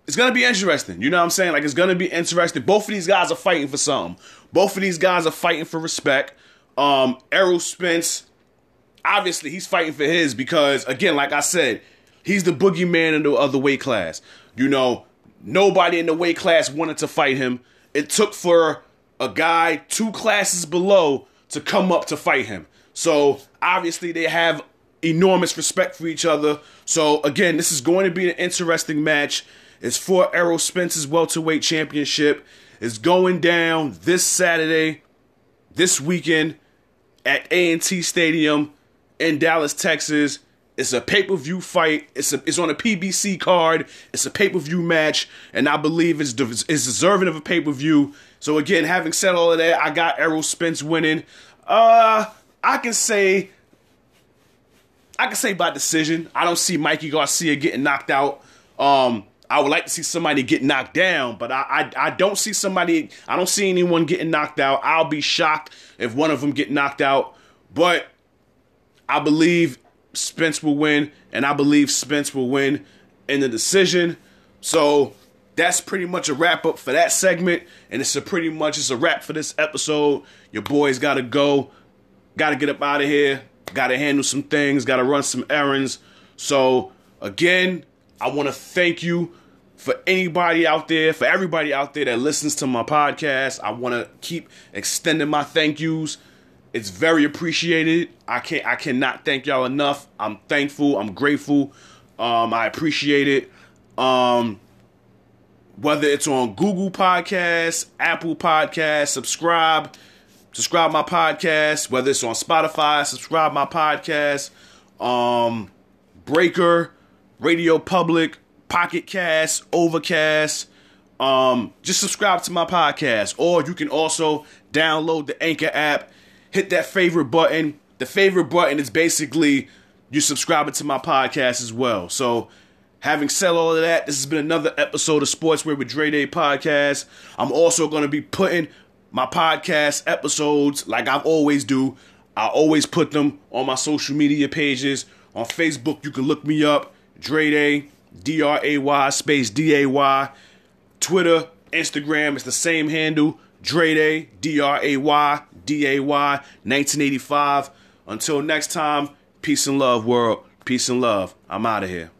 it's gonna be interesting. You know what I'm saying? Like it's gonna be interesting. Both of these guys are fighting for something. Both of these guys are fighting for respect. Um, Errol Spence, obviously, he's fighting for his because, again, like I said, he's the boogeyman in the other weight class. You know, nobody in the weight class wanted to fight him. It took for a guy two classes below to come up to fight him. So obviously, they have enormous respect for each other. So again, this is going to be an interesting match. It's for Errol Spence's welterweight championship. It's going down this Saturday, this weekend at A&T Stadium in Dallas, Texas. It's a pay-per-view fight. It's a, it's on a PBC card. It's a pay-per-view match, and I believe it's, it's deserving of a pay-per-view. So again, having said all of that, I got Errol Spence winning. Uh, I can say, I can say by decision. I don't see Mikey Garcia getting knocked out. Um, I would like to see somebody get knocked down, but I, I, I don't see somebody. I don't see anyone getting knocked out. I'll be shocked if one of them get knocked out. But I believe Spence will win, and I believe Spence will win in the decision. So that's pretty much a wrap up for that segment, and it's a pretty much it's a wrap for this episode. Your boys got to go, got to get up out of here, got to handle some things, got to run some errands. So again I want to thank you for anybody out there, for everybody out there that listens to my podcast. I want to keep extending my thank yous. It's very appreciated. I can't I cannot thank y'all enough. I'm thankful. I'm grateful. Um, I appreciate it. Um, whether it's on Google Podcasts, Apple Podcasts, subscribe, subscribe my podcast. Whether it's on Spotify, subscribe my podcast. Um, Breaker, Radio Public, Pocket Cast, Overcast. Um, just subscribe to my podcast, or you can also download the Anchor app. Hit that favorite button. The favorite button is basically you subscribing to my podcast as well. So, having said all of that, this has been another episode of Sportswear with Dray Day podcast. I'm also going to be putting my podcast episodes like I always do. I always put them on my social media pages. On Facebook, you can look me up Dray Day, D R A Y space D A Y. Twitter, Instagram, it's the same handle. Dray Day, D R A Y D A Y 1985. Until next time, peace and love, world. Peace and love. I'm out of here.